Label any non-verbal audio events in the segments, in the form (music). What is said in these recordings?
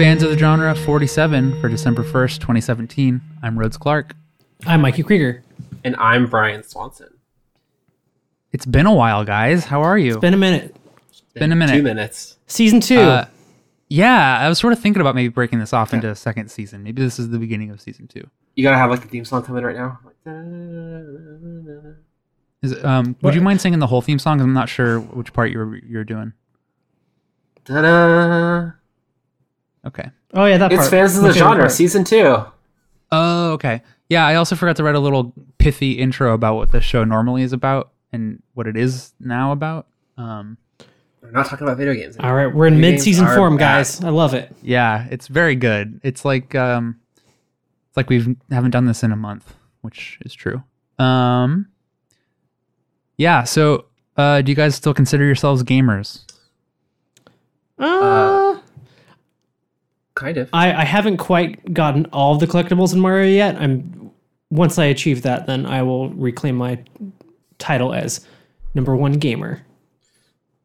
It's fans of the genre 47 for December 1st, 2017. I'm Rhodes Clark. I'm Mikey Krieger. And I'm Brian Swanson. It's been a while, guys. How are you? It's Been a minute. It's Been a minute. Two minutes. Season two. Uh, yeah, I was sort of thinking about maybe breaking this off into a second season. Maybe this is the beginning of season two. You gotta have like a theme song coming right now. Like, da-da-da-da-da-da. Is it, um, would you mind singing the whole theme song? I'm not sure which part you're you're doing. Da-da. Okay. oh yeah, that It's part. fans of the genre, part. season two. Oh, okay. Yeah, I also forgot to write a little pithy intro about what the show normally is about and what it is now about. Um, We're not talking about video games. All right, we're in Video mid-season games are form, bad. guys. I love it. yeah, it's very good. It's like um, it's like we've haven't done this in a month, which is true. Um, yeah. So, uh, do you guys still consider yourselves gamers? Uh, Kind of. I I haven't quite gotten all the collectibles in Mario yet. I'm once I achieve that, then I will reclaim my title as number one gamer.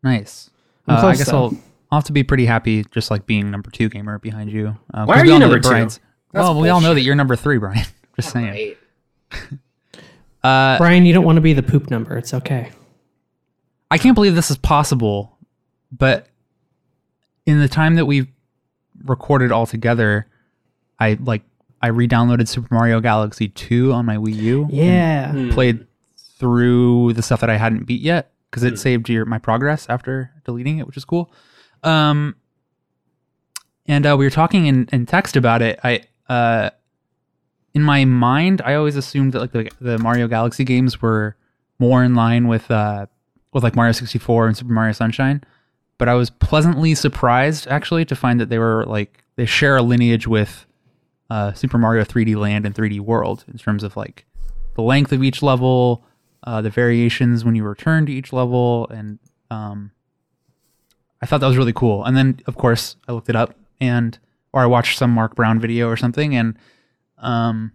Nice. I'm Uh, I close, guess though. I'll I'll have to be pretty happy, just like being number two gamer behind you. Uh, Why 'cause are you number two? Brian's- That's well, we all know that you're number three, Brian. (laughs) Just saying. Right. (laughs) Uh, Brian, you don't want to be the poop number. It's okay. I can't believe this is possible, but in the time that we've recorded all together, I like I re-downloaded Super Mario Galaxy 2 on my Wii U. Yeah. Hmm. Played through the stuff that I hadn't beat yet because it saved your my progress after deleting it, which is cool. Um, and uh, we were talking in, in text about it. I uh, in my mind, I always assumed that like the, the Mario Galaxy games were more in line with uh, with like Mario 64 and Super Mario Sunshine. But I was pleasantly surprised actually to find that they were like they share a lineage with uh, Super Mario 3D Land and 3D World in terms of like the length of each level, uh, the variations when you return to each level, and um, I thought that was really cool. And then of course I looked it up and or I watched some Mark Brown video or something, and um,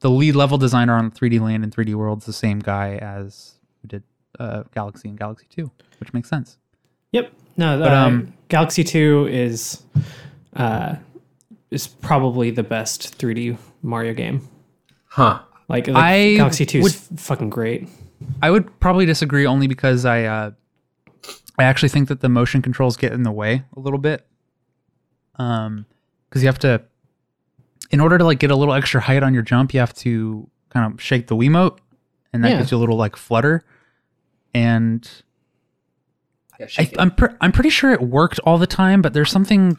the lead level designer on 3D Land and 3D World is the same guy as who did uh, Galaxy and Galaxy 2, which makes sense. Yep. No, But, uh, um, Galaxy Two is uh is probably the best 3D Mario game. Huh. Like, like I Galaxy Two would- is f- fucking great. I would probably disagree only because I uh, I actually think that the motion controls get in the way a little bit. Um, because you have to, in order to like get a little extra height on your jump, you have to kind of shake the Wiimote, and that Yeah. gives you a little like flutter. And Yeah, I, it. I'm pre- I'm pretty sure it worked all the time, but there's something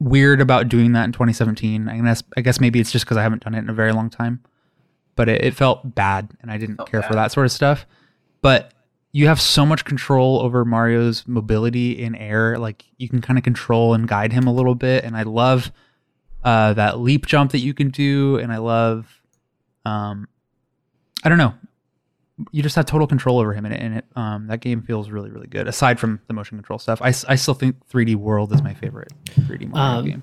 weird about doing that in 2017. I guess I guess maybe it's just because I haven't done it in a very long time, but it, it felt bad, and I didn't Felt care for that sort of stuff. But you have so much control over Mario's mobility in air, like you can kind of control and guide him a little bit, and I love uh, that leap jump that you can do, and I love, um, I don't know, you just have total control over him and it, and it um that game feels really really good aside from the motion control stuff I, I still think 3d world is my favorite 3d mario Um, game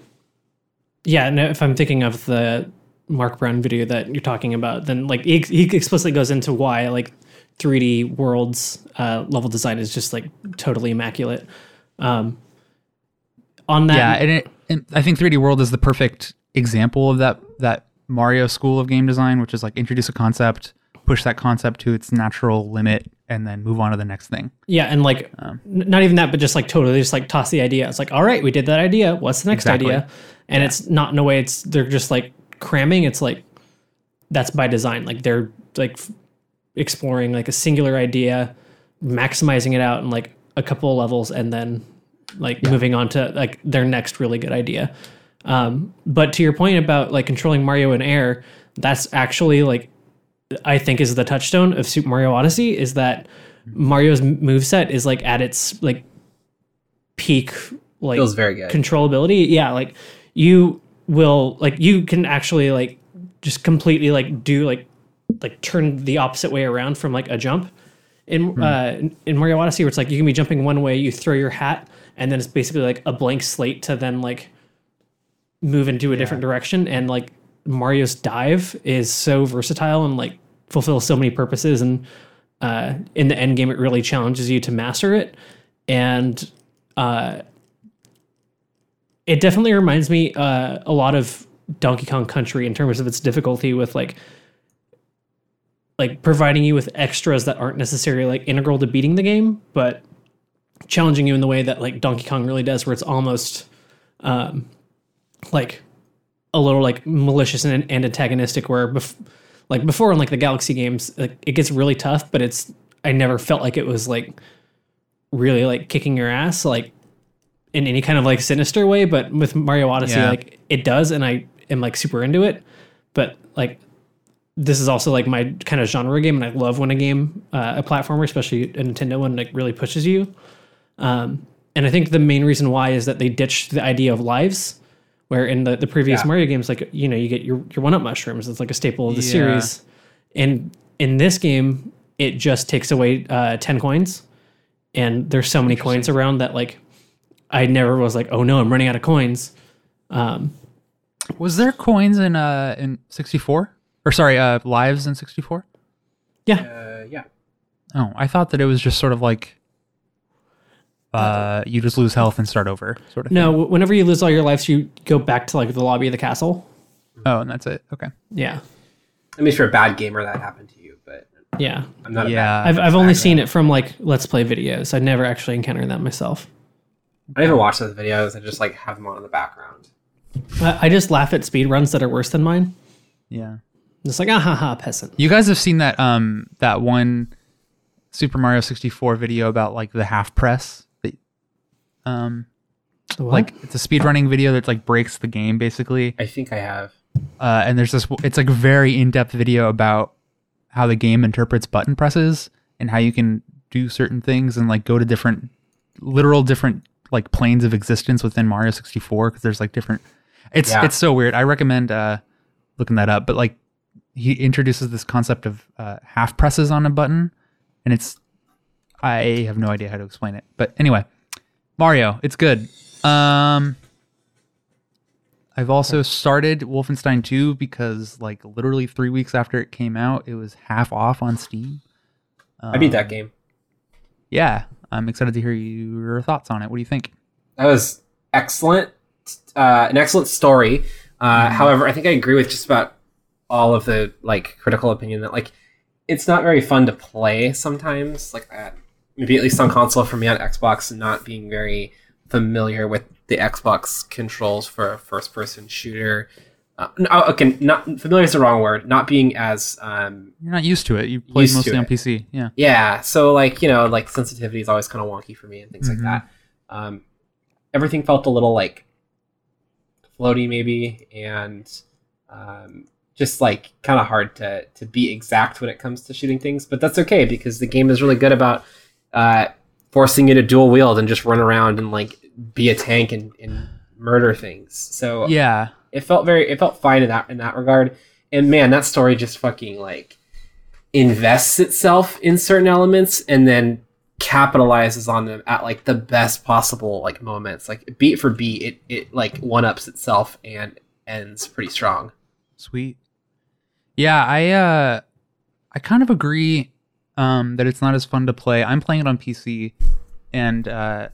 Yeah, no, if I'm thinking of the Mark Brown video that you're talking about, then like he, he explicitly goes into why like 3D worlds uh, level design is just like totally immaculate. Um, on that, yeah and, it, and i think 3d world is the perfect example of that that mario school of game design which is like introduce a concept push that concept to its natural limit and then move on to the next thing yeah, and like Um, n- not even that, but just like totally just like toss the idea. It's like, all right, we did that idea. What's the next Exactly. idea? And it's not in a way. It's they're just like cramming. It's like that's by design. Like they're like f- exploring like a singular idea, maximizing it out in like a couple of levels, and then like moving on to like their next really good idea. Um, but to your point about like controlling Mario in air, that's actually like I think is the touchstone of Super Mario Odyssey is that Mario's moveset is like at its like peak like Feels very good. controllability. Yeah, like you will like you can actually like just completely like do like like turn the opposite way around from like a jump. In uh in Mario Odyssey where it's like you can be jumping one way, you throw your hat, and then it's basically like a blank slate to then like move into a different direction and like Mario's dive is so versatile and like fulfills so many purposes and uh, in the end game it really challenges you to master it. And uh, it definitely reminds me uh, a lot of Donkey Kong Country in terms of its difficulty with like like providing you with extras that aren't necessarily like integral to beating the game, but challenging you in the way that like Donkey Kong really does, where it's almost um, like a little like malicious and, and antagonistic. Where bef- like before in like the Galaxy games, like it gets really tough, but it's I never felt like it was like really like kicking your ass like in any kind of like sinister way. But with Mario Odyssey, Yeah. like it does, and I am like super into it. But like this is also like my kind of genre game, and I love when a game, uh, a platformer, especially a Nintendo one, like really pushes you. Um, and I think the main reason why is that they ditched the idea of lives, where in the, the previous Yeah. Mario games, like you know, you get your your one up mushrooms. It's like a staple of the Yeah. series. And in this game, it just takes away uh, ten coins, and there's so many coins around that like I never was like, oh no, I'm running out of coins. Um, Was there coins in uh in 64? Or sorry, uh lives in 64? yeah, Uh, yeah. Oh, I thought that it was just sort of like uh you just lose health and start over sort of no. thing. Whenever you lose all your lives, you go back to like the lobby of the castle. Oh, and that's it. Okay. Yeah, I mean, if you're a bad gamer, that happened to you, but yeah. I'm not. Yeah. A bad, I've I've only seen it from like let's play videos. I never actually encountered that myself. I don't even watch those videos. I just like have them on in the background. I, I just laugh at speedruns that are worse than mine. Yeah. It's like ah ha ha peasant. You guys have seen that um that one Super Mario 64 video about like the half press that um like it's a speedrunning video that like breaks the game basically. I think I have. uh, and there's this it's like a very in-depth video about how the game interprets button presses and how you can do certain things and like go to different literal different like planes of existence within Mario 64 because there's like different it's Yeah. it's so weird. I recommend uh looking that up but like he introduces this concept of uh, half presses on a button and it's I have no idea how to explain it. But anyway, Mario, it's good. Um I've also started Wolfenstein 2 because like literally 3 weeks after it came out, it was half off on Steam. I beat Um, that game. Yeah, I'm excited to hear your thoughts on it. What do you think? That was excellent. Uh, an excellent story. Uh, However, I think I agree with just about all of the like critical opinion that like it's not very fun to play sometimes. Like uh, maybe at least on console for me on Xbox, not being very familiar with the Xbox controls for a first-person shooter. Uh, no, okay, not familiar is the wrong word. Not being as um, You're not used to it. You play mostly on. PC. Yeah. yeah, so like you know, like sensitivity is always kind of wonky for me and things Mhm. like that. Um, everything felt a little like floaty, maybe, and um, just like kind of hard to to be exact when it comes to shooting things. But that's okay because the game is really good about uh, forcing you to dual wield and just run around and like be a tank and, and murder things. So Yeah. it felt very it felt fine in that in that regard and man that story just fucking like invests itself in certain elements and then capitalizes on them at like the best possible like moments like beat for beat it it like one ups itself and ends pretty strong Sweet. Yeah, I uh I kind of agree um that it's not as fun to play. I'm playing it on PC and uh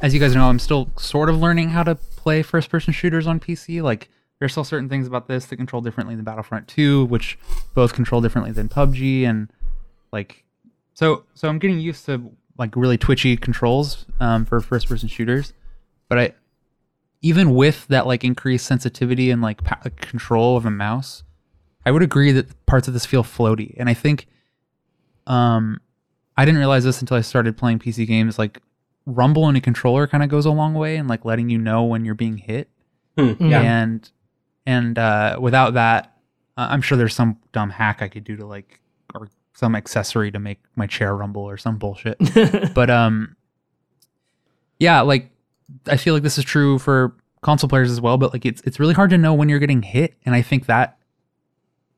as you guys know, I'm still sort of learning how to play first person shooters on PC. Like there's still certain things about this that control differently than Battlefront 2, which both control differently than PUBG and like so so I'm getting used to like really twitchy controls um, for first person shooters. But I even with that like increased sensitivity and like pa- control of a mouse, I would agree that parts of this feel floaty. And I think, um, I didn't realize this until I started playing PC games. Like rumble in a controller kind of goes a long way and like letting you know when you're being hit. Hmm, yeah And and uh, without that, uh, I'm sure there's some dumb hack I could do to like or some accessory to make my chair rumble or some bullshit (laughs) but um yeah like i feel like this is true for console players as well but like it's it's really hard to know when you're getting hit and i think that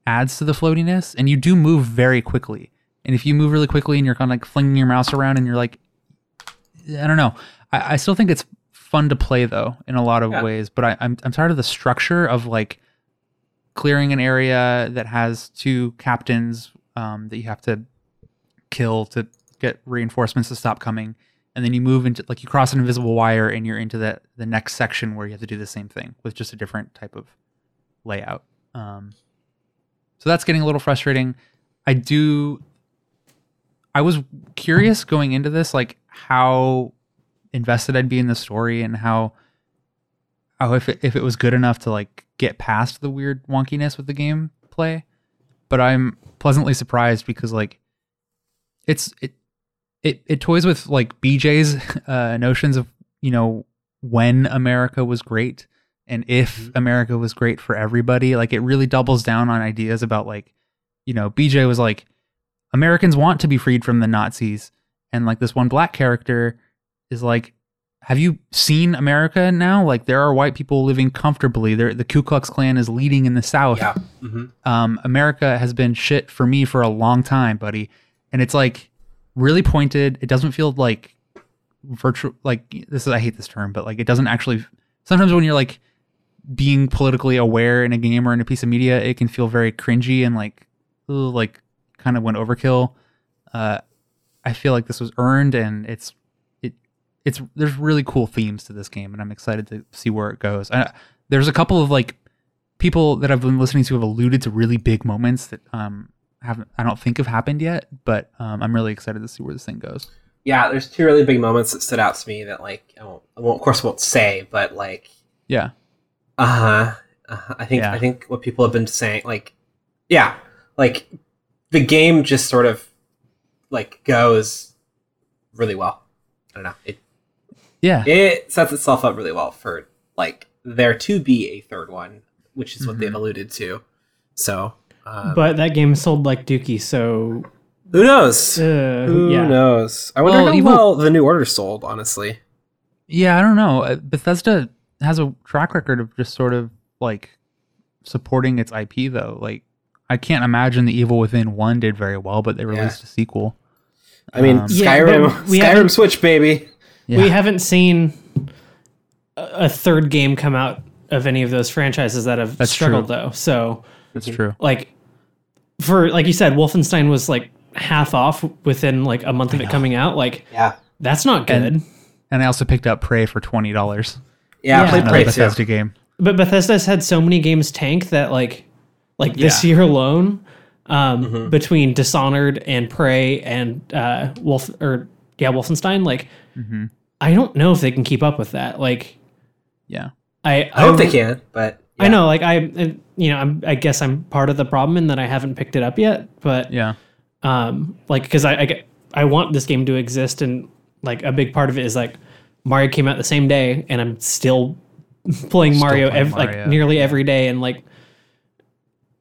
adds to the floatiness and you do move very quickly and if you move really quickly and you're kind of like flinging your mouse around and you're like i don't know i, I still think it's fun to play though in a lot of Yeah. ways but I, I'm, I'm tired of the structure of like clearing an area that has two captains um, that you have to kill to get reinforcements to stop coming and then you move into like you cross an invisible wire and you're into the the next section where you have to do the same thing with just a different type of layout. Um, so that's getting a little frustrating. I do. I was curious going into this, like how invested I'd be in the story and how, how if it, if it was good enough to like get past the weird wonkiness with the gameplay. But I'm pleasantly surprised because like it's it it it toys with like BJ's (laughs) uh, notions of you know when America was great and if America was great for everybody. Like it really doubles down on ideas about like you know BJ was like Americans want to be freed from the Nazis, and like this one black character is like. Have you seen America now? Like there are white people living comfortably. There, the Ku Klux Klan is leading in the South Yeah. hmm um, America has been shit for me for a long time, buddy. And it's like really pointed. It doesn't feel like virtual. Like this is I hate this term, but like it doesn't actually. Sometimes when you're like being politically aware in a game or in a piece of media, it can feel very cringy and like, like kind of went overkill. Uh, I feel like this was earned, and it's it it's there's really cool themes to this game, and I'm excited to see where it goes. I, there's a couple of like people that I've been listening to have alluded to really big moments that um haven't I don't think have happened yet, but um, I'm really excited to see where this thing goes. Yeah, there's two really big moments that stood out to me that like I won't, I won't of course won't say, but like Yeah, uh-huh, uh-huh. I think Yeah. I think what people have been saying like yeah, like the game just sort of like goes really well. I don't know. It yeah, it sets itself up really well for like there to be a third one, which is what Mhm. they've alluded to. So, um, but that game sold like Dookie, so who knows? uh, Who yeah. knows? I wonder Well, how Evil- well the new order sold. Honestly, yeah. I don't know. Uh, Bethesda has a track record of just sort of like supporting its IP though. Like I can't imagine the Evil Within one did very well, but they released a sequel. I mean, Um, Skyrim, but we Skyrim Switch, baby. Yeah. We haven't seen a a third game come out of any of those franchises that have That's struggled true. though. So That's true. like for like you said, Wolfenstein was like half off within like a month of it coming out. Like Yeah, that's not good. And- And I also picked up Prey for twenty dollars. Yeah. Yeah. Play Another Prey too. Bethesda game. but Bethesda's had so many games tank that like like this year alone, um, Mhm. between Dishonored and Prey and uh, Wolf or yeah Wolfenstein, like hmm I don't know if they can keep up with that. Like Yeah. I I hope they can, but I know, like I, you know, I'm, I guess I'm part of the problem in that I haven't picked it up yet. But Yeah. um, like, because I, I get, I want this game to exist, and like a big part of it is like Mario came out the same day, and I'm still (laughs) playing Still Mario, playing ev- like Mario, nearly every day, and like,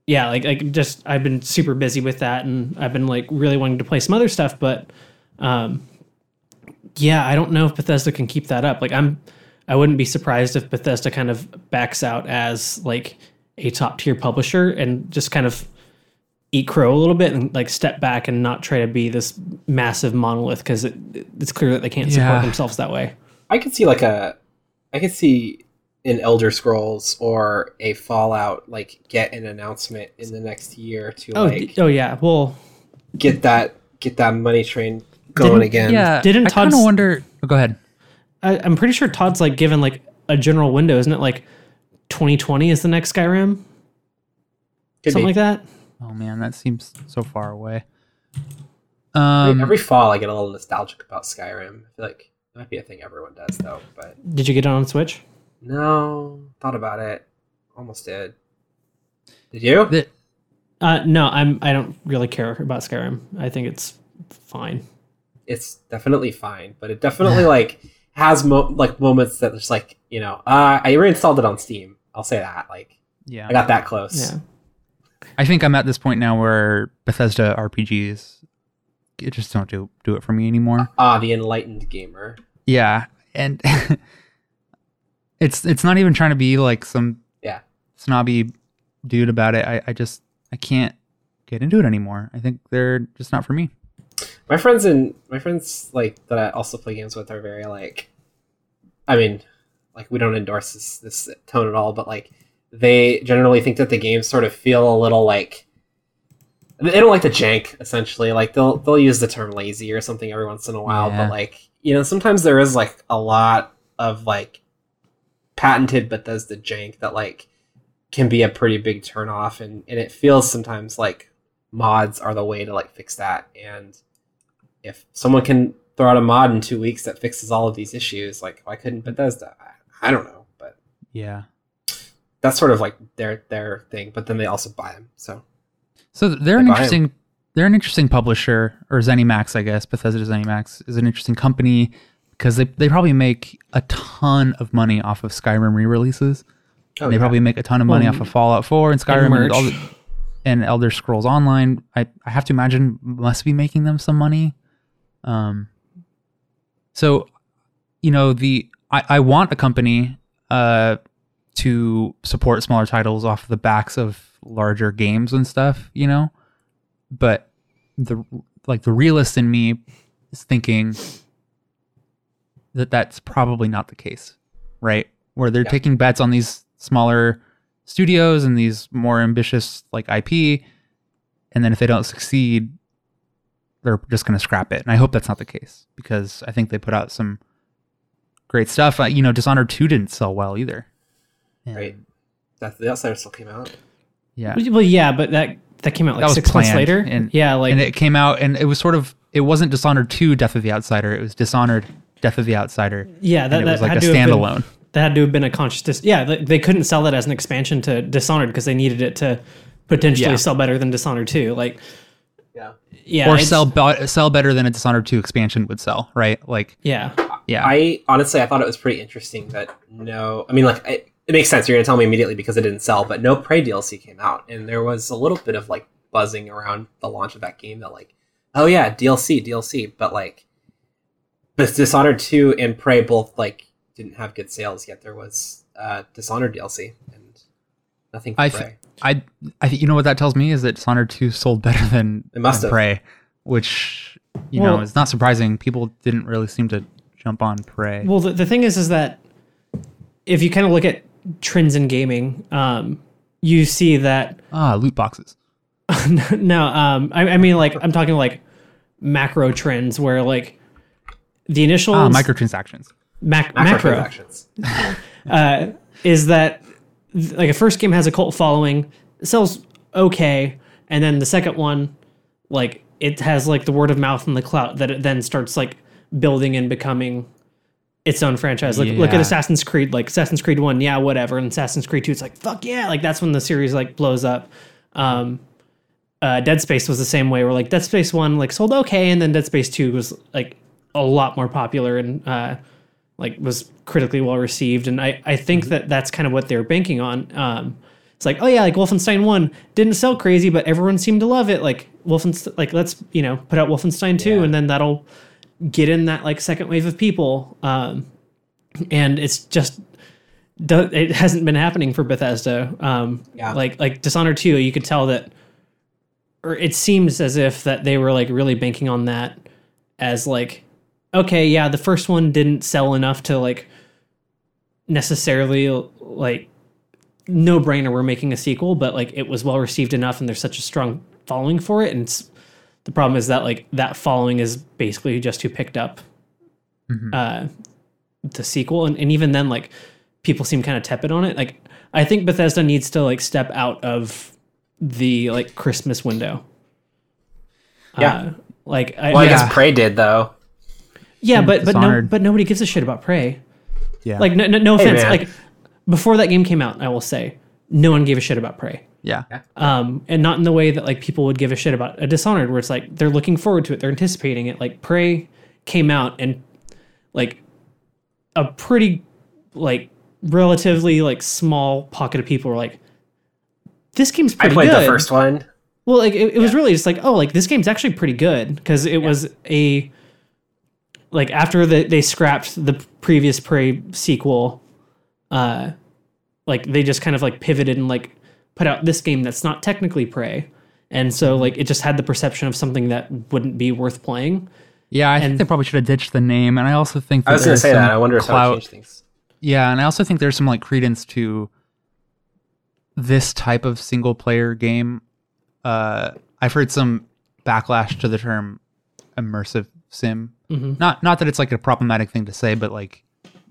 yeah, like like just I've been super busy with that, and I've been like really wanting to play some other stuff, but um, yeah, I don't know if Bethesda can keep that up. Like I'm I wouldn't be surprised if Bethesda kind of backs out as like a top tier publisher and just kind of eat crow a little bit and like step back and not try to be this massive monolith because it, it's clear that they can't support Yeah. themselves that way. I could see like a, I could see an Elder Scrolls or a Fallout like get an announcement in the next year to Oh, like d- oh yeah. Well, get that get that money train going again. Yeah. Didn't I kind of wonder? Oh, go ahead. I, I'm pretty sure Todd's like given like a general window, isn't it? Like 2020 is the next Skyrim, Could something be. like that. Oh man, that seems so far away. Every- Um, Every fall, I get a little nostalgic about Skyrim. I feel like it might be a thing everyone does though. But Did you get it on Switch? no, thought about it. Almost did. Did you? the- Uh, no, I'm. I don't really care about Skyrim. I think it's fine. It's definitely fine, but it definitely like has mo- like moments that just like you know. Uh, I reinstalled it on Steam. I'll say that. Like yeah, I got that close. Yeah. I think I'm at this point now where Bethesda RPGs it just don't do do it for me anymore. Ah, the enlightened gamer. Yeah, and (laughs) it's it's not even trying to be like some Yeah. snobby dude about it. I, I just I can't get into it anymore. I think they're just not for me. My friends and my friends like that I also play games with are very like. I mean, like we don't endorse this this tone at all, but like they generally think that the games sort of feel a little like. They don't like the jank, essentially. Like they'll they'll use the term lazy or something every once in a while, Yeah. but like you know, sometimes there is like a lot of like patented Bethesda jank that like can be a pretty big turnoff, and and it feels sometimes like mods are the way to like fix that. And if someone can throw out a mod in two weeks that fixes all of these issues, like why couldn't Bethesda? I, I don't know, but Yeah. that's sort of like their their thing. But then they also buy them, so So they're They an buy 'em. interesting they're an interesting publisher or ZeniMax, I guess. Bethesda ZeniMax is an interesting company because they, they probably make a ton of money off of Skyrim re-releases. oh, they yeah. probably make a ton of money Well, off of Fallout 4 and Skyrim and, merch. all the, and Elder Scrolls Online. I, I have to imagine must be making them some money. Um, so, you know, the I, I want a company uh, to support smaller titles off the backs of larger games and stuff, you know, but the like the realist in me is thinking that that's probably not the case, right? Where they're Yeah. taking bets on these smaller studios and these more ambitious like IP, and then if they don't succeed, they're just going to scrap it. And I hope that's not the case because I think they put out some great stuff. Uh, you know, Dishonored Two didn't sell well either. And- right. That the outsider still came out. Yeah. Well, yeah, but that that came out like That was six months later. and- yeah, like and it came out and it was sort of it wasn't Dishonored 2 Death of the Outsider, it was Dishonored Death of the Outsider. yeah, that, and it that was like a to have been- standalone. that had to have been a conscious. Dis- yeah, they, they couldn't sell that as an expansion to Dishonored because they needed it to potentially Yeah. sell better than Dishonored 2. Like, Yeah. yeah, or sell be- sell better than a Dishonored 2 expansion would sell, right? Like Yeah, yeah. I honestly I thought it was pretty interesting that no, I mean like it, it makes sense. You're gonna tell me immediately because it didn't sell, but no Prey DLC came out, and there was a little bit of like buzzing around the launch of that game that like, oh yeah, DLC, DLC, but like, but Dishonored two and Prey both like didn't have good sales yet. There was uh, Dishonored DLC and nothing for I Prey. th- I I think you know what that tells me is that Dishonored 2 sold better (laughs) than, It must than have. Prey, which you Well- know is not surprising. People didn't really seem to jump on Prey. Well, the, the thing is, is that if you kind of look at trends in gaming, um, you see that (laughs) ah, loot boxes. (laughs) no, um, I, I mean, like I'm talking like macro trends where like the initial Ah, microtransactions. mac- macro Microtransactions. (laughs) uh, is that th- like a first game has a cult following, sells okay, and then the second one, like it has like the word of mouth and the clout that it then starts like building and becoming its own franchise. Like look at Assassin's Creed, like Assassin's Creed One, yeah, whatever, and Assassin's Creed Two, it's like fuck yeah, like that's when the series like blows up. Um, uh, Dead Space was the same way. Where like Dead Space One like sold okay, and then Dead Space Two was like a lot more popular and uh, like was critically well received. And I I think that that's kind of what they're banking on. Um, it's like oh yeah, like Wolfenstein One didn't sell crazy, but everyone seemed to love it. Like Wolfenstein, like let's you know put out Wolfenstein Two, Yeah. and then that'll get in that like second wave of people. Um, and it's just it hasn't been happening for Bethesda. Um, Yeah. like like Dishonored two, you could tell that, or it seems as if that they were like really banking on that as like, okay, yeah, the first one didn't sell enough to like necessarily like no brainer. We're making a sequel, but like it was well received enough, and there's such a strong following for it. And it's, the problem is that like that following is basically just who picked up uh, the sequel, and, and even then, like people seem kind of tepid on it. Like I think Bethesda needs to like step out of the like Christmas window. Yeah. Uh, like I, Well, I Yeah. guess Prey did though. yeah, but but no, but nobody gives a shit about Prey. Yeah. Like no, no, no offense. man. like before that game came out, I will say no one gave a shit about Prey. Yeah. um, and not in the way that like people would give a shit about a Dishonored, where it's like they're looking forward to it, they're anticipating it. Like Prey came out and like a pretty like relatively like small pocket of people were like, this game's pretty. Good. I played good. the first one. Well, like it, it was really just like, oh, like this game's actually pretty good because it was a like after the, they scrapped the previous Prey sequel, uh, like they just kind of like pivoted and like put out this game that's not technically Prey, and so like it just had the perception of something that wouldn't be worth playing. Yeah, I think they probably should have ditched the name, and I also think that I was going to say that. I wonder if that clout- would change things. Yeah, and I also think there's some like credence to this type of single player game. Uh, I've heard some backlash to the term immersive sim. hmm Not not that it's like a problematic thing to say, but like,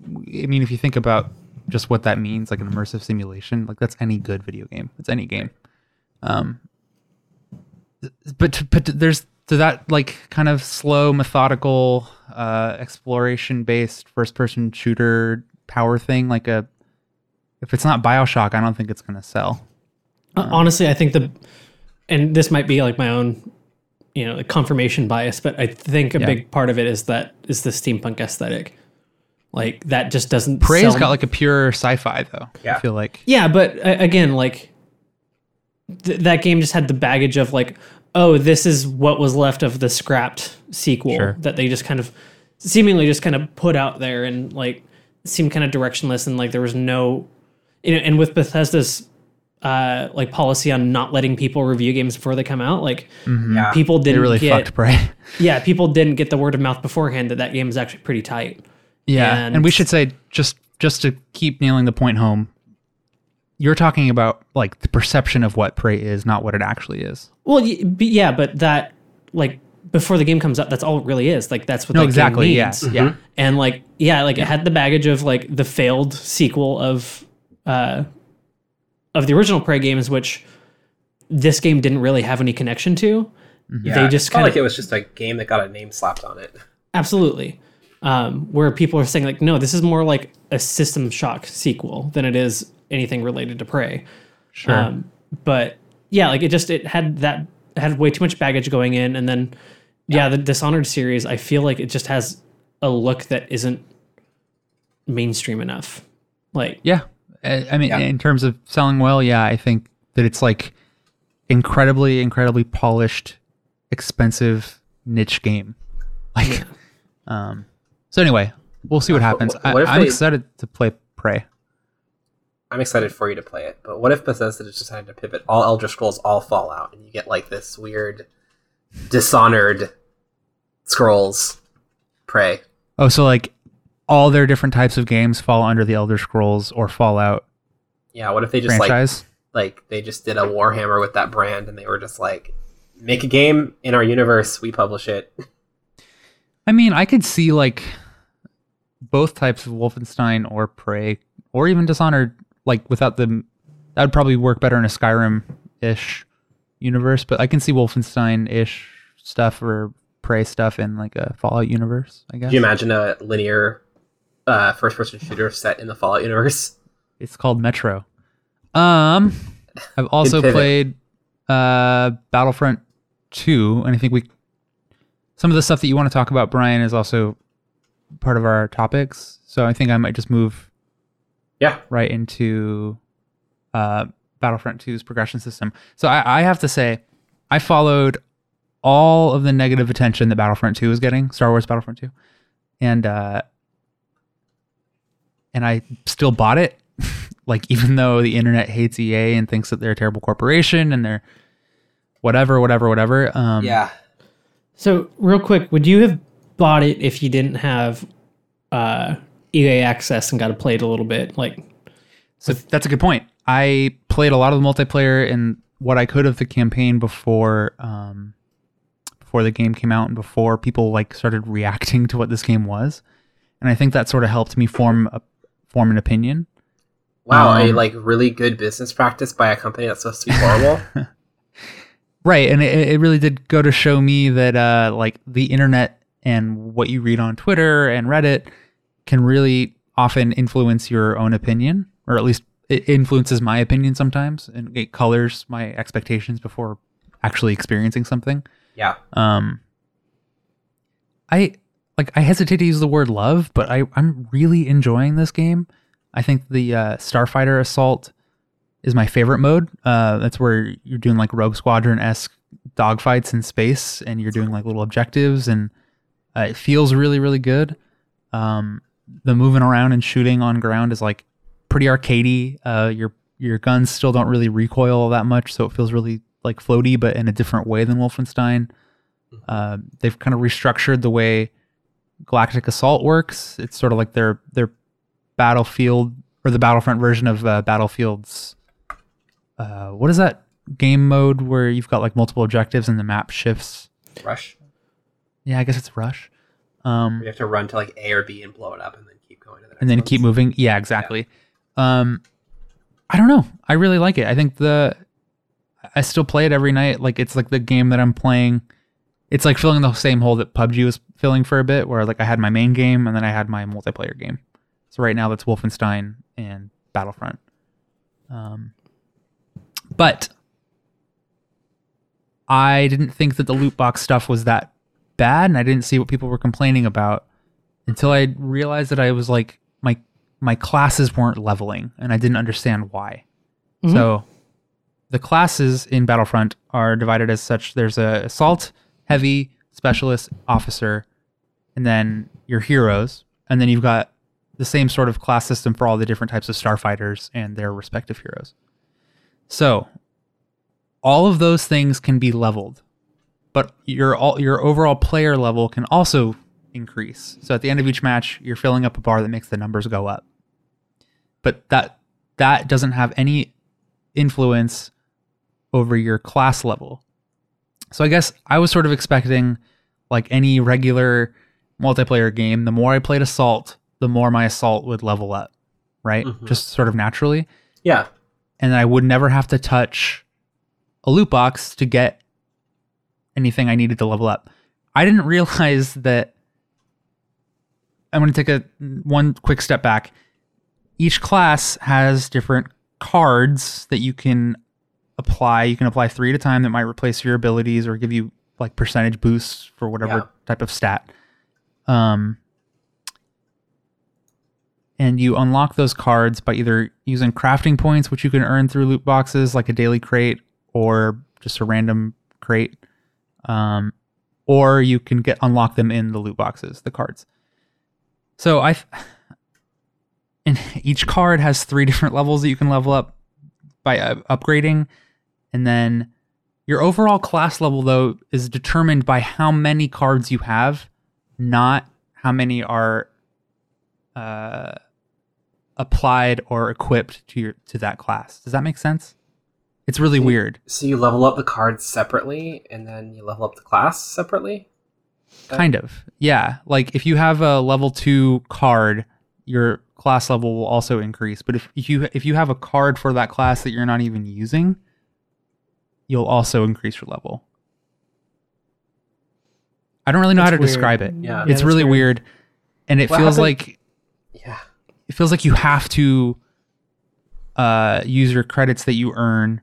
I mean, if you think about just what that means, like an immersive simulation, like that's any good video game. It's any game. Um, but but there's to that like kind of slow, methodical, uh, exploration based first person shooter power thing. Like a, if it's not Bioshock, I don't think it's gonna sell. Uh, Honestly, I think the, and this might be like my own, you know, confirmation bias, but I think a Yeah. big part of it is that is the steampunk aesthetic. Like that just doesn't. Prey's sell- got like a pure sci-fi though. Yeah. I feel like Yeah, but uh, again, like th- that game just had the baggage of like, oh, this is what was left of the scrapped sequel Sure. that they just kind of seemingly just kind of put out there and like seemed kind of directionless and like there was no, you know, and with Bethesda's uh like policy on not letting people review games before they come out, like Yeah. people didn't really get fucked Prey. (laughs) yeah, people didn't get the word of mouth beforehand that that game is actually pretty tight. Yeah, And- and, we should say just just to keep nailing the point home, you're talking about like the perception of what prey is, not what it actually is. Well, yeah, but that like before the game comes out, that's all it really is. Like that's what No, that exactly. Game Yeah, means. yeah. And like yeah, like it had the baggage of like the failed sequel of uh of the original Prey games, which this game didn't really have any connection to. Yeah, They just it's not kind like it was just a game that got a name slapped on it. absolutely. Um, where people are saying like, no, this is more like a System Shock sequel than it is anything related to Prey. Sure. Um, but yeah, like it just it had that had way too much baggage going in, and then yeah, the Dishonored series, I feel like it just has a look that isn't mainstream enough. Like yeah, I, I mean, Yeah. in terms of selling well, yeah, I think that it's like incredibly, incredibly polished, expensive niche game. Like, um. So anyway, we'll see what happens. what if I, I'm they- excited to play Prey. I'm excited for you to play it, but what if Bethesda just decided to pivot all Elder Scrolls, all Fallout, and you get like this weird, dishonored scrolls prey? Oh, so like all their different types of games fall under the Elder Scrolls or Fallout Yeah, what if they just franchise. like like they just did a Warhammer with that brand, and they were just like, make a game in our universe, we publish it. (laughs) I mean, I could see like both types of Wolfenstein or Prey or even Dishonored, like without the that would probably work better in a Skyrim ish universe, but I can see Wolfenstein ish stuff or Prey stuff in like a Fallout universe, I guess. Could you imagine a linear uh, first-person shooter set in the Fallout universe? It's called Metro. Um I've also played uh Battlefront 2 and I think we some of the stuff that you want to talk about Brian is also part of our topics. So I think I might just move Yeah, right into uh, Battlefront 2's progression system. So I, I have to say, I followed all of the negative attention that Battlefront 2 was getting, Star Wars Battlefront 2, and uh, and I still bought it. (laughs) like even though the internet hates EA and thinks that they're a terrible corporation and they're whatever, whatever, whatever. Um, yeah. so, real quick, would you have bought it if you didn't have uh, EA access and got to play it a little bit? Like, So that's a good point. I played a lot of the multiplayer and what I could of the campaign before um, before the game came out and before people like started reacting to what this game was, and I think that sort of helped me form a form an opinion. Wow, a Um, like really good business practice by a company that's supposed to be horrible. (laughs) Right, and it, it really did go to show me that uh, like the internet and what you read on Twitter and Reddit can really often influence your own opinion, or at least it influences my opinion sometimes, and it colors my expectations before actually experiencing something. yeah. Um, I like I hesitate to use the word love, but I I'm really enjoying this game. I think the uh, Starfighter Assault is my favorite mode. Uh, that's where you're doing like Rogue Squadron esque dogfights in space, and you're doing like little objectives, and uh, it feels really really good. Um, the moving around and shooting on ground is like pretty arcadey. Uh, your your guns still don't really recoil that much, so it feels really like floaty, but in a different way than Wolfenstein. Uh, they've kind of restructured the way Galactic Assault works. It's sort of like their their Battlefield or the Battlefront version of uh, Battlefield's. Uh, what is that game mode where you've got like multiple objectives and the map shifts? Rush. Yeah, I guess it's rush. Um, You have to run to like A or B and blow it up, and then keep going to the next and then ones. keep moving. Yeah, exactly. Um, I don't know. I really like it. I think the I still play it every night. Like it's like the game that I'm playing. It's like filling the same hole that PUBG was filling for a bit, where like I had my main game and then I had my multiplayer game. So right now that's Wolfenstein and Battlefront. Um, but I didn't think that the loot box stuff was that bad, and I didn't see what people were complaining about until I realized that I was like my my classes weren't leveling, and I didn't understand why. Mhm. So the classes in Battlefront are divided as such. There's a assault, heavy, specialist, officer, and then your heroes, and then you've got the same sort of class system for all the different types of starfighters and their respective heroes. So all of those things can be leveled, but your all your overall player level can also increase. So at the end of each match, you're filling up a bar that makes the numbers go up. But that that doesn't have any influence over your class level. So I guess I was sort of expecting like any regular multiplayer game, the more I played assault, the more my assault would level up, right? Mhm. Just sort of naturally Yeah, and I would never have to touch a loot box to get anything I needed to level up. I didn't (laughs) realize that I'm going to take a one quick step back. Each class has different cards that you can apply. You can apply 3 at a time that might replace your abilities or give you like percentage boosts for whatever Yeah. type of stat. Um and you unlock those cards by either using crafting points, which you can earn through loot boxes, like a daily crate or just a random crate, um, or you can get unlock them in the loot boxes, the cards. So I, (sighs) and each card has three different levels that you can level up by uh, upgrading, and then your overall class level though is determined by how many cards you have, not how many are uh, applied or equipped to your to that class. Does that make sense? It's really See- weird. so you level up the cards separately, and then you level up the class separately. Kind of. Yeah. Like if you have a level 2 card, your class level will also increase. But if, if you if you have a card for that class that you're not even using, you'll also increase your level. I don't really know how to weird. describe it. Yeah. it's that's really weird. And it What feels happened- like Yeah, it feels like you have to uh, use your credits that you earn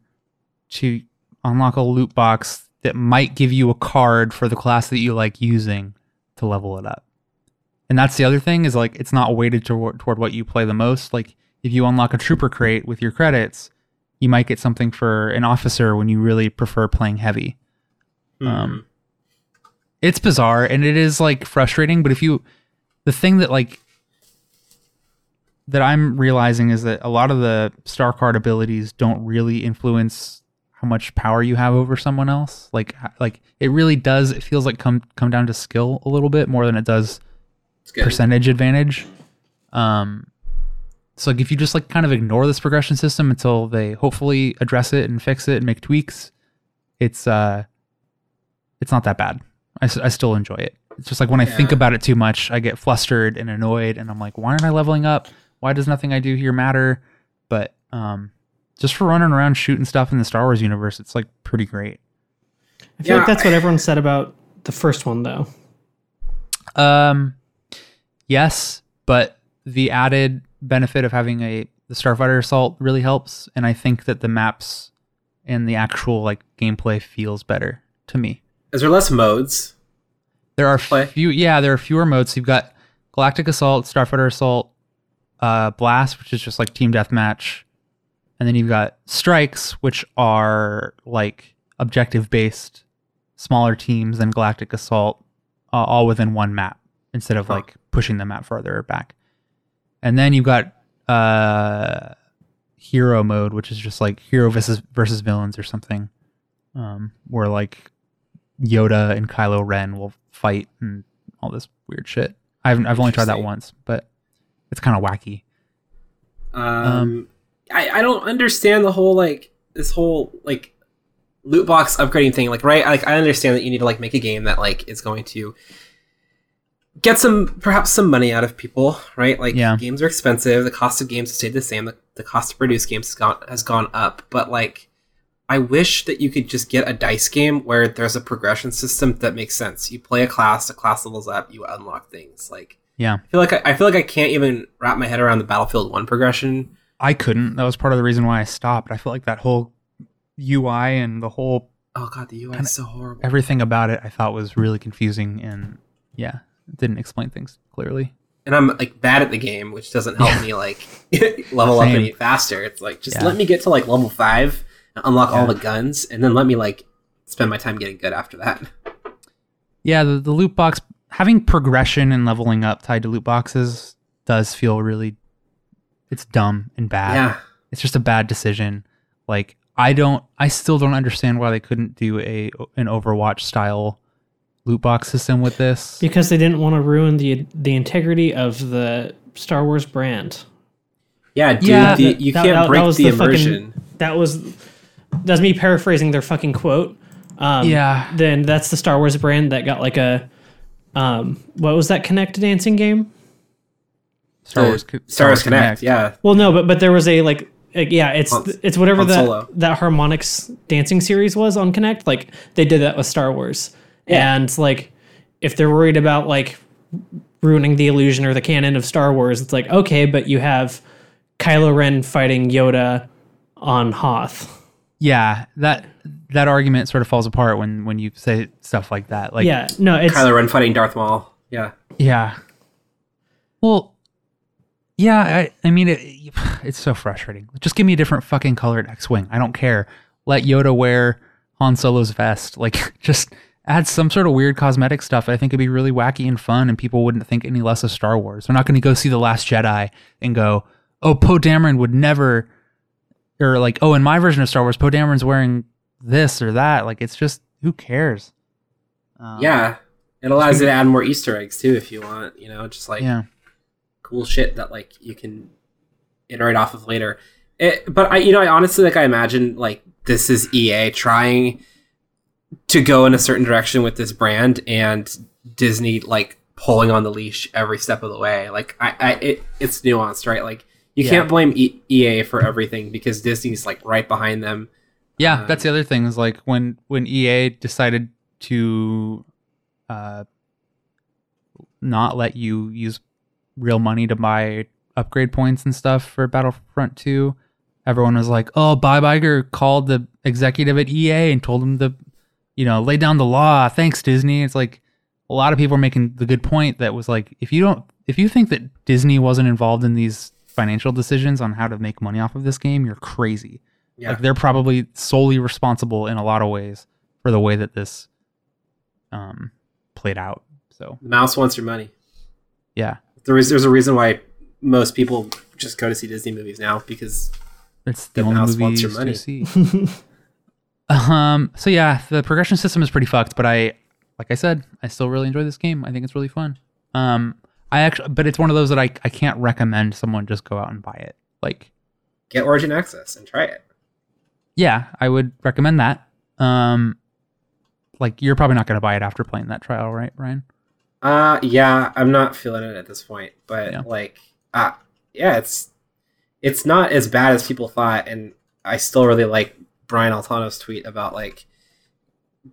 to unlock a loot box that might give you a card for the class that you like using to level it up. And that's the other thing is like it's not weighted toward, toward what you play the most. Like if you unlock a trooper crate with your credits, you might get something for an officer when you really prefer playing heavy. Um, it's bizarre and it is like frustrating but if you the thing that like that i'm realizing is that a lot of the star card abilities don't really influence how much power you have over someone else. Like like it really does it feels like come come down to skill a little bit more than it does percentage advantage. Um so like if you just like kind of ignore this progression system until they hopefully address it and fix it and make tweaks it's uh it's not that bad. I, I still enjoy it. It's just like when i think about it too much i get flustered and annoyed and i'm like why aren't i leveling up? Why does nothing i do here matter? But um just for running around shooting stuff in the star wars universe it's like pretty great I feel like that's what everyone said about the first one, though. Um, yes, but the added benefit of having a the Starfighter Assault really helps, and I think that the maps and the actual like gameplay feels better to me. Is there less modes? There are Play. few, yeah, there are fewer modes. You've got Galactic Assault, Starfighter Assault, uh, Blast, which is just like team deathmatch, and then you've got Strikes, which are like objective based, smaller teams than Galactic Assault, uh, all within one map instead of Huh. like pushing the map further back. And then you've got uh, Hero mode, which is just like hero versus versus villains or something, um, where like Yoda and Kylo Ren will fight and all this weird shit. I've I've only tried that once, but it's kind of wacky. Um, I I don't understand the whole like this whole like loot box upgrading thing, like right, like I understand that you need to like make a game that like is going to get some perhaps some money out of people, right? Like Yeah. games are expensive, the cost of games has stayed the same, the, the cost to produce games has gone has gone up, but like I wish that you could just get a dice game where there's a progression system that makes sense. You play a class, the class levels up, you unlock things. Like Yeah. I feel like I, I feel like I can't even wrap my head around the Battlefield One progression. I couldn't. That was part of the reason why I stopped. I felt like that whole UI and the whole Oh god, the UI is so horrible. everything about it I thought was really confusing and yeah, didn't explain things clearly. and I'm like bad at the game, which doesn't help me like (laughs) level up any faster. It's like just Yeah. let me get to like level five and unlock all the guns, and then let me like spend my time getting good after that. Yeah, the, the loot box having progression and leveling up tied to loot boxes does feel really it's dumb and bad. yeah, It's just a bad decision. Like I don't I still don't understand why they couldn't do a an Overwatch style loot box system with this. because they didn't want to ruin the the integrity of the Star Wars brand. yeah, dude, Yeah, the, That- you that- can't that- that break was the, fucking- immersion. that was that's me paraphrasing their fucking quote. Um, Yeah. Then that's the Star Wars brand that got like a um, what was that Kinect dancing game? Star The Wars Co- Star Wars Kinect, yeah, Well, no, but but there was a like, like yeah, it's Han- it's whatever that Solo. that Harmonix dancing series was on Kinect. Like they did that with Star Wars, and like if they're worried about like ruining the illusion or the canon of Star Wars, it's like okay, but you have Kylo Ren fighting Yoda on Hoth. Yeah, that that argument sort of falls apart when when you say stuff like that. Like yeah, no, it's Kylo Ren fighting Darth Maul. Yeah, Yeah. Well, yeah, I, I mean, it, (sighs) it's so frustrating. Just give me a different fucking colored X Wing. I don't care. Let Yoda wear Han Solo's vest. (laughs) Like, just add some sort of weird cosmetic stuff. I think it'd be really wacky and fun, and people wouldn't think any less of Star Wars. They're not going to go see The Last Jedi and go, oh, Poe Dameron would never, or like, oh, in my version of Star Wars, Poe Dameron's wearing this or that. Like, it's just, who cares? Um, yeah. It allows you to add more Easter eggs too, if you want. You know, just like Yeah. Cool shit that like you can iterate off of later. It, but I, you know, I honestly like I imagine like this is EA trying to go in a certain direction with this brand, and Disney like pulling on the leash every step of the way. Like I, I it, it's nuanced, right? Like you Yeah. can't blame e- EA for everything because Disney's like right behind them. Yeah, Uh, that's the other thing is like when when EA decided to uh not let you use real money to buy upgrade points and stuff for Battlefront 2, everyone was like, "Oh, Bob Iger called the executive at EA and told him to, you know, lay down the law. Thanks, Disney." It's like a lot of people are making the good point that was like, if you don't, if you think that Disney wasn't involved in these financial decisions on how to make money off of this game, you're crazy. Yeah, Like they're probably solely responsible in a lot of ways for the way that this um played out. So the mouse wants your money. yeah, There is there's a reason why most people just go to see Disney movies now because it's the, The only movie wants your to money. see. (laughs) um. So yeah, the progression system is pretty fucked, but I, like I said, I still really enjoy this game. I think it's really fun. Um. I actually, but it's one of those that I I can't recommend someone just go out and buy it. Like get Origin Access and try it. yeah, I would recommend that. Um. Like you're probably not going to buy it after playing that trial, right, Brian? Uh yeah, I'm not feeling it at this point, but Yeah. like uh yeah, it's it's not as bad as people thought and I still really like Brian Altano's tweet about like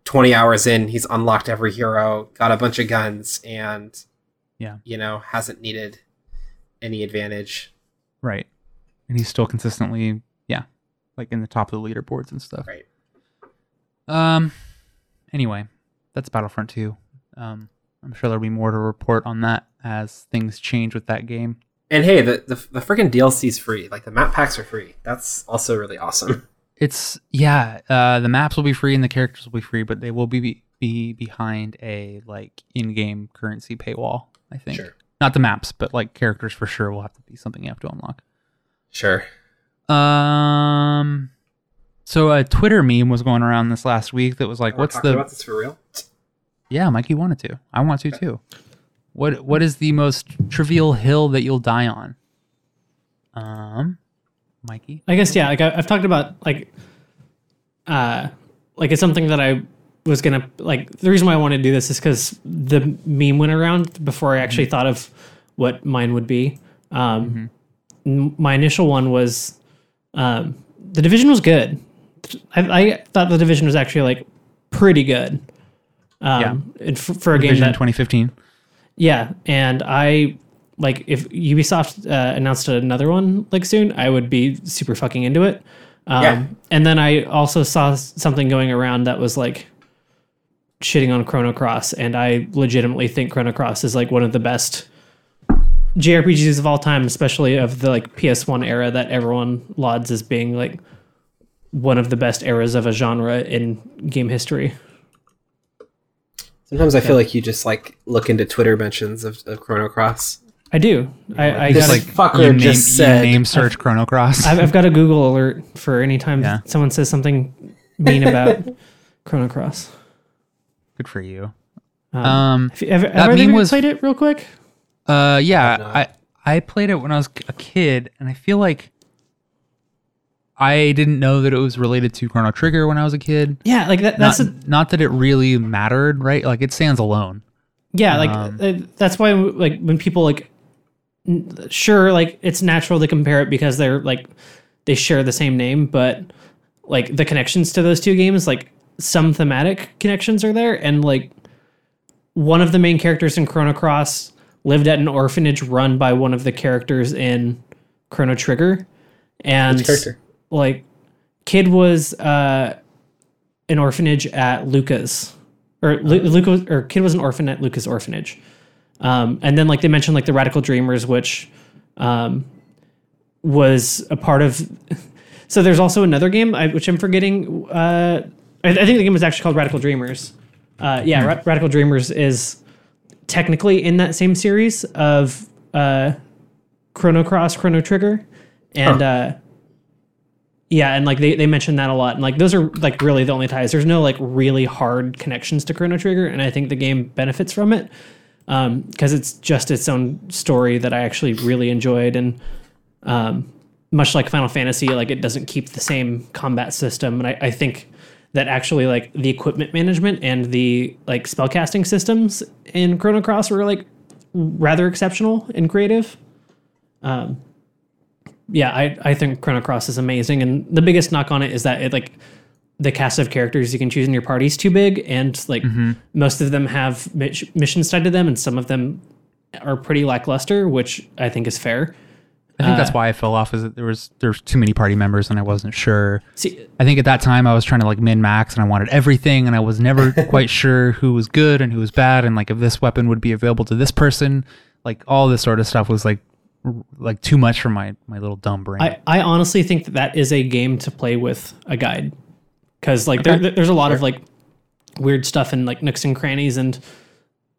20 hours in, he's unlocked every hero, got a bunch of guns and Yeah. you know, hasn't needed any advantage. Right. And he's still consistently, yeah, like in the top of the leaderboards and stuff. Right. Um. Anyway, that's Battlefront 2. Um, I'm sure there'll be more to report on that as things change with that game. And hey, the the, the freaking DLC's is free. Like the map packs are free. That's also really awesome. It's yeah. Uh, the maps will be free and the characters will be free, but they will be be behind a like in-game currency paywall. I think Sure. not the maps, but like characters for sure will have to be something you have to unlock. Sure. Um. So a Twitter meme was going around this last week that was like, We're "What's the about this for real? Yeah, Mikey wanted to. I want to too. What What is the most trivial hill that you'll die on? Um, Mikey. I guess yeah. Like I, I've talked about like, uh, like it's something that I was gonna like. The reason why I wanted to do this is because the meme went around before I actually thought of what mine would be. Um, n- My initial one was um, the division was good. I, I thought the division was actually like pretty good. Um, and for, for a game that 2015. yeah, and I like if Ubisoft uh, announced another one like soon, I would be super fucking into it. Um, Yeah. And then I also saw something going around that was like shitting on Chrono Cross, and I legitimately think Chrono Cross is like one of the best JRPGs of all time, especially of the like PS1 era that everyone lauds as being like one of the best eras of a genre in game history. Sometimes I feel like you just like look into Twitter mentions of, of Chrono Cross. I do. I, I This got like- fucker you name, just you said- name search Chrono Cross. I've, I've got a Google alert for any time Yeah. someone says something mean about (laughs) Chrono Cross. Good for you. Um, Um, have you ever, that meme was- played it real quick? Uh, yeah, not. I I played it when I was a kid, and I feel like I didn't know that it was related to Chrono Trigger when I was a kid. Yeah, like that. Not, That's a, not that it really mattered, right? Like it stands alone. yeah, like um, uh, that's why like when people like sure like it's natural to compare it because they're like they share the same name, but like the connections to those two games, like some thematic connections are there, and like one of the main characters in Chrono Cross lived at an orphanage run by one of the characters in Chrono Trigger, and Which character? Like kid was uh an orphanage at Lucca's or Lu- Lucca or kid was an orphan at Lucca's orphanage. Um and then like they mentioned like the Radical Dreamers which um was a part of (laughs) so there's also another game I, which I'm forgetting uh I, I think the game was actually called Radical Dreamers. Uh yeah, Ra- Radical Dreamers is technically in that same series of uh Chrono Cross, Chrono Trigger and uh yeah, and like they, they mentioned that a lot. And like those are like really the only ties. There's no like really hard connections to Chrono Trigger, and I think the game benefits from it. Um, because it's just its own story that I actually really enjoyed and um much like Final Fantasy, like it doesn't keep the same combat system. And I, I think that actually like the equipment management and the like spellcasting systems in Chrono Cross were like rather exceptional and creative. Um yeah, I, I think Chrono Cross is amazing, and the biggest knock on it is that it like the cast of characters you can choose in your party is too big, and like most of them have mis- missions tied to them, and some of them are pretty lackluster, which I think is fair. I think that's Uh, why I fell off. Is that there was there was too many party members, and I wasn't sure. See, I think at that time I was trying to like min max, and I wanted everything, and I was never (laughs) quite sure who was good and who was bad, and like if this weapon would be available to this person, like all this sort of stuff was like like too much for my my little dumb brain. I, I honestly think that that is a game to play with a guide. Because like there, there's a lot of like weird stuff in like nooks and crannies and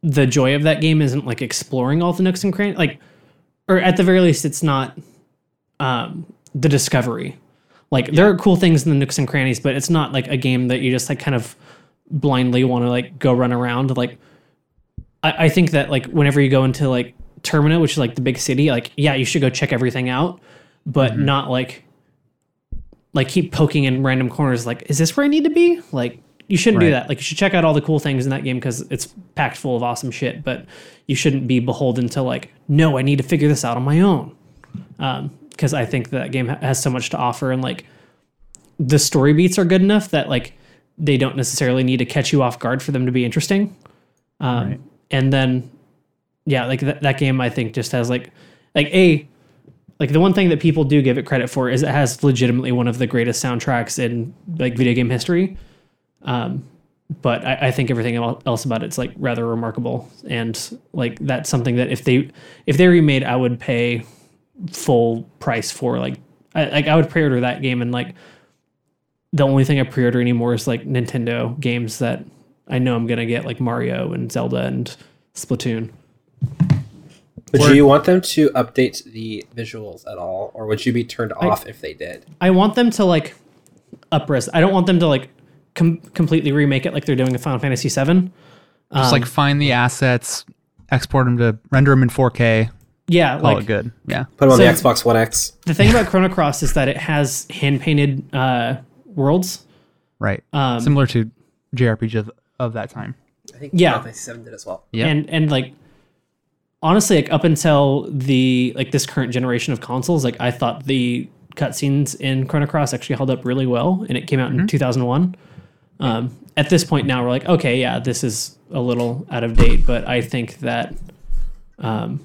the joy of that game isn't like exploring all the nooks and crannies. Like or at the very least it's not um the discovery. Like there are cool things in the nooks and crannies but it's not like a game that you just like kind of blindly want to like go run around. Like I, I think that like whenever you go into like Termina, which is like the big city, like yeah, you should go check everything out, but not like like keep poking in random corners. Like, is this where I need to be? Like, you shouldn't do that. Like, you should check out all the cool things in that game because it's packed full of awesome shit. But you shouldn't be beholden to like, no, I need to figure this out on my own. Because I think that game has so much to offer, and like the story beats are good enough that like they don't necessarily need to catch you off guard for them to be interesting. Um, Right. And then, yeah, like that, that game, I think just has like, like a, like the one thing that people do give it credit for is it has legitimately one of the greatest soundtracks in like video game history. Um, but I, I think everything else about it's like rather remarkable, and like that's something that if they if they remade, I would pay full price for. Like, I, like I would pre-order that game, and like the only thing I pre-order anymore is like Nintendo games that I know I'm gonna get, like Mario and Zelda and Splatoon. Would you want them to update the visuals at all, or would you be turned off if they did? I want them to like upres. I don't want them to like com- completely remake it like they're doing in Final Fantasy VII. Just like find the assets, export them to render them in 4K, Yeah, call like it good. Yeah. Put them on the Xbox One X. the thing about Chrono Cross is that it has hand painted uh, worlds. right. Um, Similar to JRPG of, of that time. I think Yeah. Final Fantasy VII did as well. Yeah. and and like honestly like up until the like this current generation of consoles like i thought the cutscenes in chrono cross actually held up really well and it came out Mm-hmm. in 2001 um, at this point now we're like okay yeah this is a little out of date but i think that um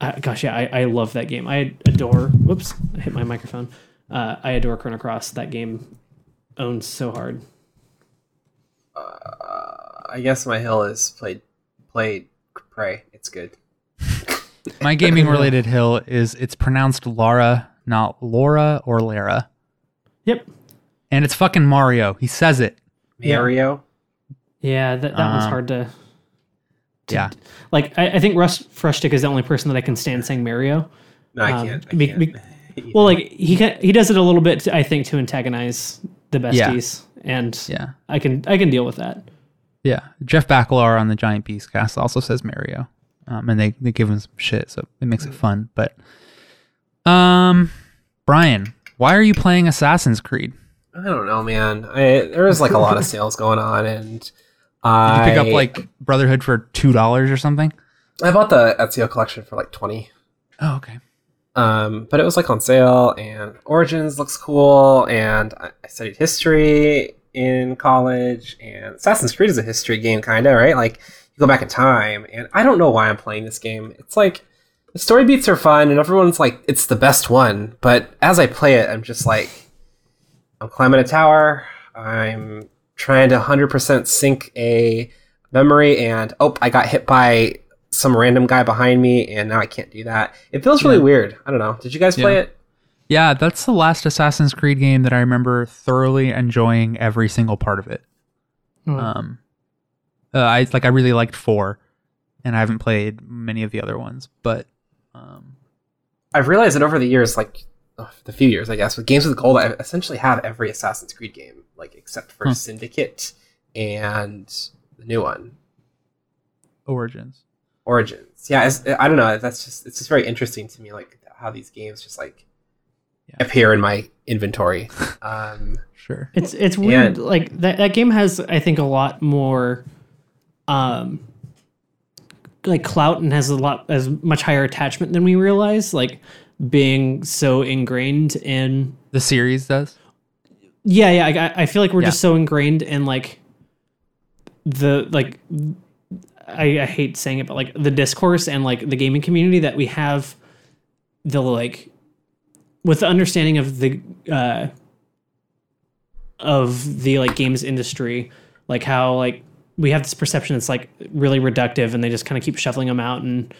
I, gosh yeah I, I love that game. I adore whoops i hit my microphone. Uh, i adore chrono cross. That game owns so hard. I guess my hill is played played Prey. It's good. (laughs) My gaming related hill is it's pronounced Lara, not Laura or Lara. yep And it's fucking Mario. He says it. Mario. yeah that, that one's Um, hard to Yeah. Like I, I think Russ Frushtick is the only person that I can stand saying Mario. No, I Um, can't. I be- can't. be- (laughs) Well, like he ca- he does it a little bit, to, I think, to antagonize the Yeah. besties, and Yeah. I can I can deal with that. Yeah. Jeff Bakalar on the Giant Beastcast also says Mario. Um, and they, they give him some shit, so it makes it fun. But um Brian, why are you playing Assassin's Creed? I don't know, man. I, there was like a lot of (laughs) sales going on, and Did I you pick up like Brotherhood for two dollars or something? I bought the Ezio collection for like twenty. Oh, okay. Um, but it was like on sale, and Origins looks cool, and I, I studied history in college, and Assassin's Creed is a history game, kind of right? Like you go back in time, and I don't know why I'm playing this game. It's like the story beats are fun, and everyone's like it's the best one, but as I play it, I'm just like I'm climbing a tower, I'm trying to 100% sync a memory, and oh, I got hit by some random guy behind me, and now I can't do that. It feels really Yeah. weird. I don't know. Did you guys play it? Yeah, that's the last Assassin's Creed game that I remember thoroughly enjoying every single part of it. Hmm. Um, uh, I like I really liked four, and I haven't played many of the other ones, but um, I've realized that over the years, like uh, the few years, I guess, with Games with Gold, I essentially have every Assassin's Creed game, like except for Huh. Syndicate and the new one, Origins. Origins. Yeah, it's, I don't know. That's just it's just very interesting to me, like how these games just like Yeah. appear in my inventory. (laughs) um, Sure. It's it's weird. Yeah. Like that that game has I think a lot more, um, like clout and has a lot as much higher attachment than we realize. Like being so ingrained in The series does. Yeah, yeah. I, I feel like we're Yeah. just so ingrained in like the like I, I hate saying it, but like the discourse and like the gaming community that we have the like with the understanding of the uh of the like games industry, like how like we have this perception it's like really reductive and they just kind of keep shuffling them out and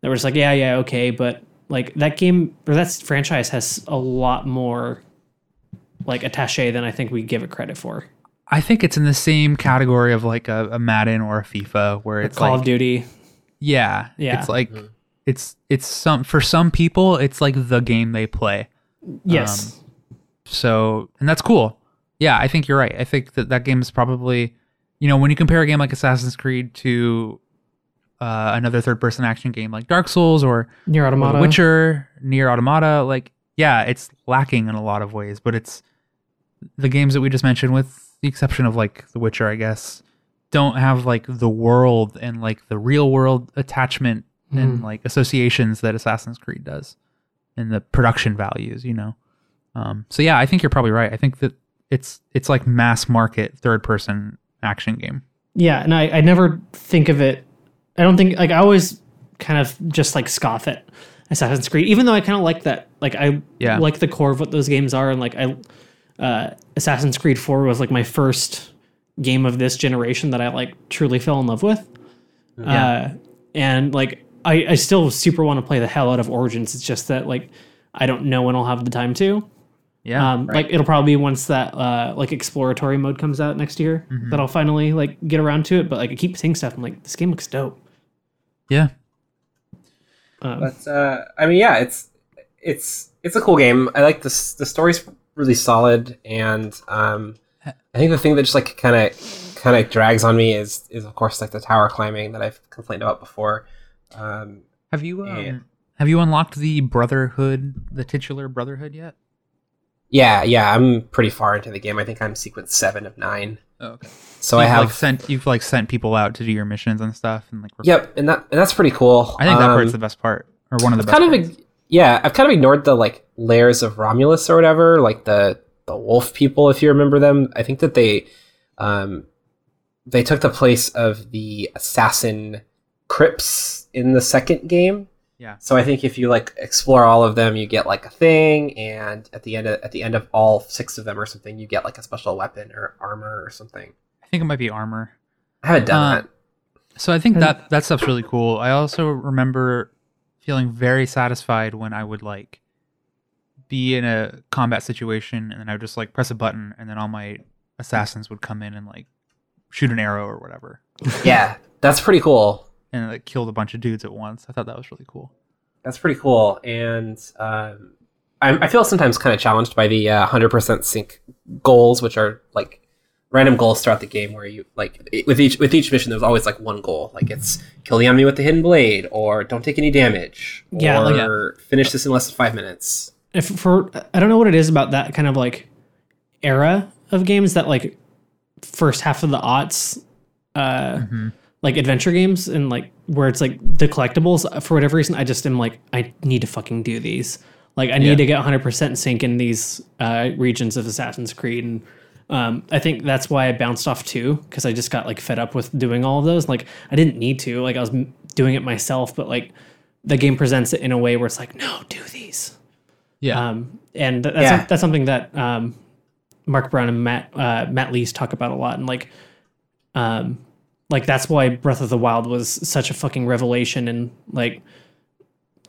they were just like, yeah, yeah, okay, but like that game or that franchise has a lot more like attache than I think we give it credit for. I think it's in the same category of like a, a Madden or a FIFA, where it's Call like of Duty. yeah, Yeah. It's like mm-hmm. it's it's some for some people it's like the game they play. Yes. Um, so, and that's cool. Yeah, I think you're right. I think that that game is probably, you know, when you compare a game like Assassin's Creed to uh, another third-person action game like Dark Souls or, Nier Automata. The Witcher, Nier Automata, like, yeah, it's lacking in a lot of ways, but it's the games that we just mentioned, with the exception of like The Witcher, I guess, don't have like the world and like the real world attachment and like associations that Assassin's Creed does, and the production values, you know. Um, so yeah, I think you're probably right. I think that it's it's like mass market third person action game. Yeah, and I, I never think of it. I don't think like I always kind of just like scoff at Assassin's Creed, even though I kind of like that. Like I Yeah. like the core of what those games are, and like I, uh, Assassin's Creed Four was like my first game of this generation that I like truly fell in love with. Yeah. Uh, and like I, I still super want to play the hell out of Origins. It's just that like I don't know when I'll have the time to. Yeah, Um, Like it'll probably be once that uh, like exploratory mode comes out next year Mm-hmm. that I'll finally like get around to it. But like I keep seeing stuff. I'm like, this game looks dope. yeah, Um, But uh, I mean, yeah, it's it's it's a cool game. I like this. The story's really solid, and um, I think the thing that just like kind of kind of drags on me is is of course like the tower climbing that I've complained about before. Um, Have you um, Yeah. have you unlocked the Brotherhood, the titular Brotherhood yet? Yeah, yeah, I'm pretty far into the game. I think I'm sequence seven of nine. Oh, okay. So I You've, have like sent you've like sent people out to do your missions and stuff and like Yep, and that and that's pretty cool. I think that Um, part's the best part or one of the I've best. kind of parts. ig- yeah, I've kind of ignored the like lairs of Romulus or whatever, like the the wolf people, if you remember them. I think that they um they took the place of the assassin crypts in the second game. Yeah. So I think if you like explore all of them, you get like a thing, and at the end of, at the end of all six of them or something, you get like a special weapon or armor or something. I think it might be armor. I haven't done Uh, that. So I think that that stuff's really cool. I also remember feeling very satisfied when I would like be in a combat situation and then I would just like press a button and then all my assassins would come in and like shoot an arrow or whatever Yeah, that's pretty cool. And like killed a bunch of dudes at once. I thought that was really cool. That's pretty cool. And um, I, I feel sometimes kind of challenged by the uh, 100% sync goals, which are like random goals throughout the game where you like it- with each with each mission there's always like one goal like it's kill the enemy with the hidden blade or don't take any damage Yeah, or like- finish this in less than five minutes if for I don't know what it is about that kind of like era of games that like first half of the aughts uh Mhm. Like adventure games and like where it's like the collectibles for whatever reason I just am like I need to fucking do these like I need Yeah. to get 100% sync in these uh regions of Assassin's Creed and um, I think that's why I bounced off too because I just got like fed up with doing all of those. Like I didn't need to. Like I was m- doing it myself, but like the game presents it in a way where it's like, no, do these. Yeah. Um, and th- that's Yeah. that's something that um, Mark Brown and Matt uh, Matt Lees talk about a lot, and like, um, like that's why Breath of the Wild was such a fucking revelation and like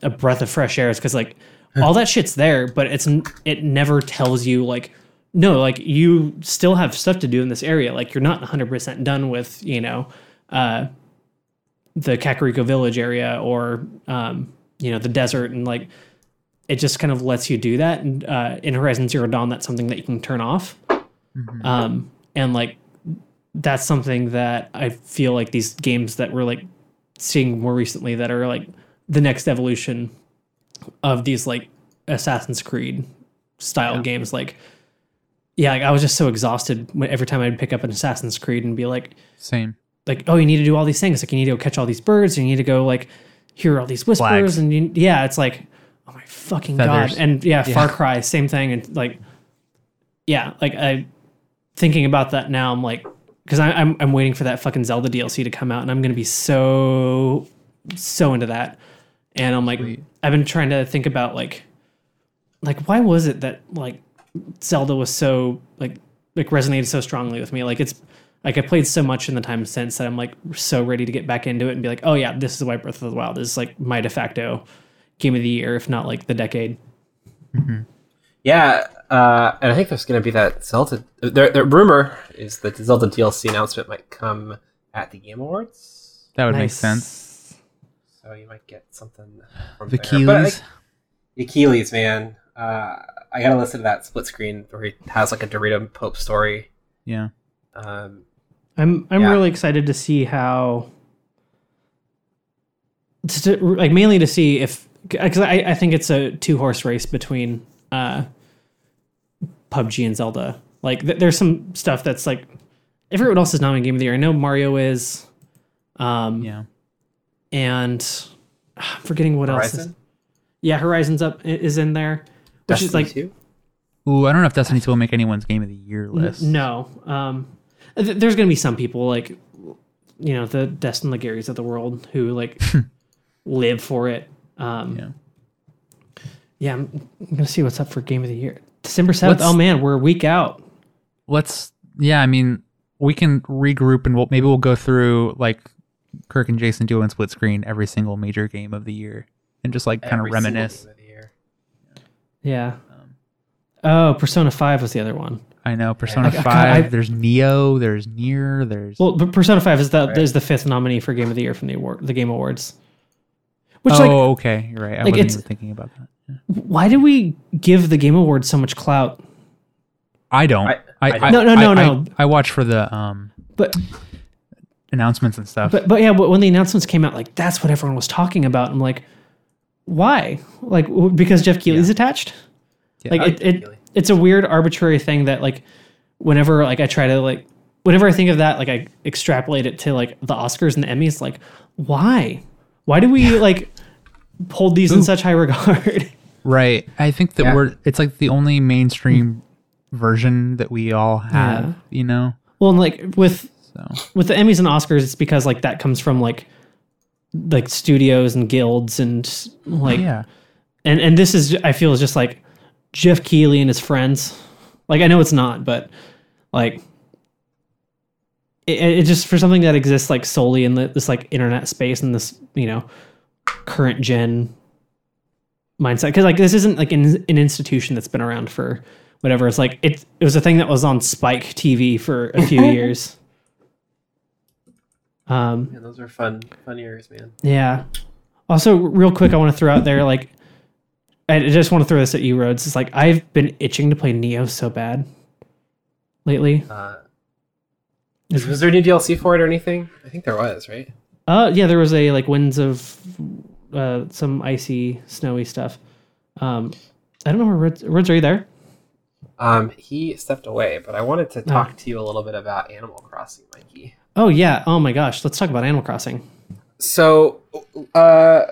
a breath of fresh air is because like (laughs) all that shit's there, but it's it never tells you like no, like you still have stuff to do in this area. Like you're not 100 percent done with you know uh, the Kakariko Village area or um, you know the desert and like it just kind of lets you do that. And uh, in Horizon Zero Dawn, that's something that you can turn off. Mhm. Um, and like that's something that I feel like these games that we're like seeing more recently that are like the next evolution of these like Assassin's Creed style Yeah. games. Like, yeah, like I was just so exhausted when, every time I'd pick up an Assassin's Creed and be like, Same. like, oh, you need to do all these things. Like, you need to go catch all these birds. You need to go like hear all these whispers. Flags. And you, yeah, it's like, oh my fucking Feathers. god. And yeah, Yeah. Far Cry, same thing. And like, yeah, like I thinking about that now. I'm like, because I'm I'm waiting for that fucking Zelda DLC to come out, and I'm gonna be so so into that. And I'm like, Sweet. I've been trying to think about like, like why was it that like Zelda was so like like resonated so strongly with me? Like it's like I played so much in the time since that I'm like so ready to get back into it and be like, oh yeah, this is why Breath of the Wild is like my de facto game of the year, if not like the decade. Mm-hmm. Yeah, uh, and I think there's going to be that Zelda. The, the rumor is that the Zelda DLC announcement might come at the Game Awards, That would make sense. so you might get something from The there. Keighleys. the Achilles, man. Uh, I gotta listen to that split screen where he has like a Dorito Pope story. Yeah. Um, I'm I'm Yeah. really excited to see how to, like mainly to see if because I, I think it's a two horse race between uh PUBG and Zelda. Like th- there's some stuff that's like everyone else is not in game of the year. I know Mario is, um, Yeah. and I'm forgetting what else. Is, yeah, Horizon's up is in there, which is like 2? Ooh, I don't know if Destiny 2 will make anyone's game of the year N- list. No. Um, th- there's going to be some people like, you know, the Destin Legaries of the world who like (laughs) live for it. Um, Yeah. yeah, I'm, I'm going to see what's up for game of the year. December 7th. Let's- oh man, we're a week out. Let's, yeah, I mean, we can regroup and we'll, maybe we'll go through like Kirk and Jason doing split screen every single major game of the year and just like kind of reminisce. game of. Yeah. Um, Oh, Persona 5 was the other one. I know Persona I- I- 5, I- there's Nioh, there's Nier, there's Well, but Persona 5 is the Right. is the fifth nominee for game of the year from the award, the Game Awards. Which Oh, like okay, you're right. I like, wasn't even thinking about that. Yeah. why do we give the Game Awards so much clout? I don't. I- I, I I, No, no, no, I- no. I, I watch for the um But announcements and stuff. But but yeah, but when the announcements came out, like that's what everyone was talking about. I'm like, why? Like because Jeff Keighley's attached? Yeah. like I it, it it's a weird arbitrary thing that like whenever like I try to like whenever I think of that like I extrapolate it to like the Oscars and the Emmys like why why do we like hold these in such high regard (laughs) Right. I think that Yeah. we're it's like the only mainstream version that we all have, Yeah. you know? well and like with So with the Emmys and Oscars it's because like that comes from like like studios and guilds and like yeah. and and this is I feel is just like Jeff Keighley and his friends. Like I know it's not, but like it, it just for something that exists like solely in the, this like internet space and this you know current gen mindset because like this isn't like an, an institution that's been around for whatever it's like it it was a thing that was on Spike TV for a few (laughs) years. Um, Yeah, those are fun, fun years, man. yeah. Also, real quick, I want to throw out there like, I just want to throw this at you, Rhodes. It's like I've been itching to play Nioh so bad lately. Uh, is, was there any DLC for it or anything? I think there was, right? Uh, yeah, there was a like winds of uh, some icy, snowy stuff. Um, I don't know where Rhodes, Rhodes are you there? Um, he stepped away, but I wanted to talk to you a little bit about Animal Crossing, Mikey. Oh yeah. Oh my gosh. Let's talk about Animal Crossing. So, uh,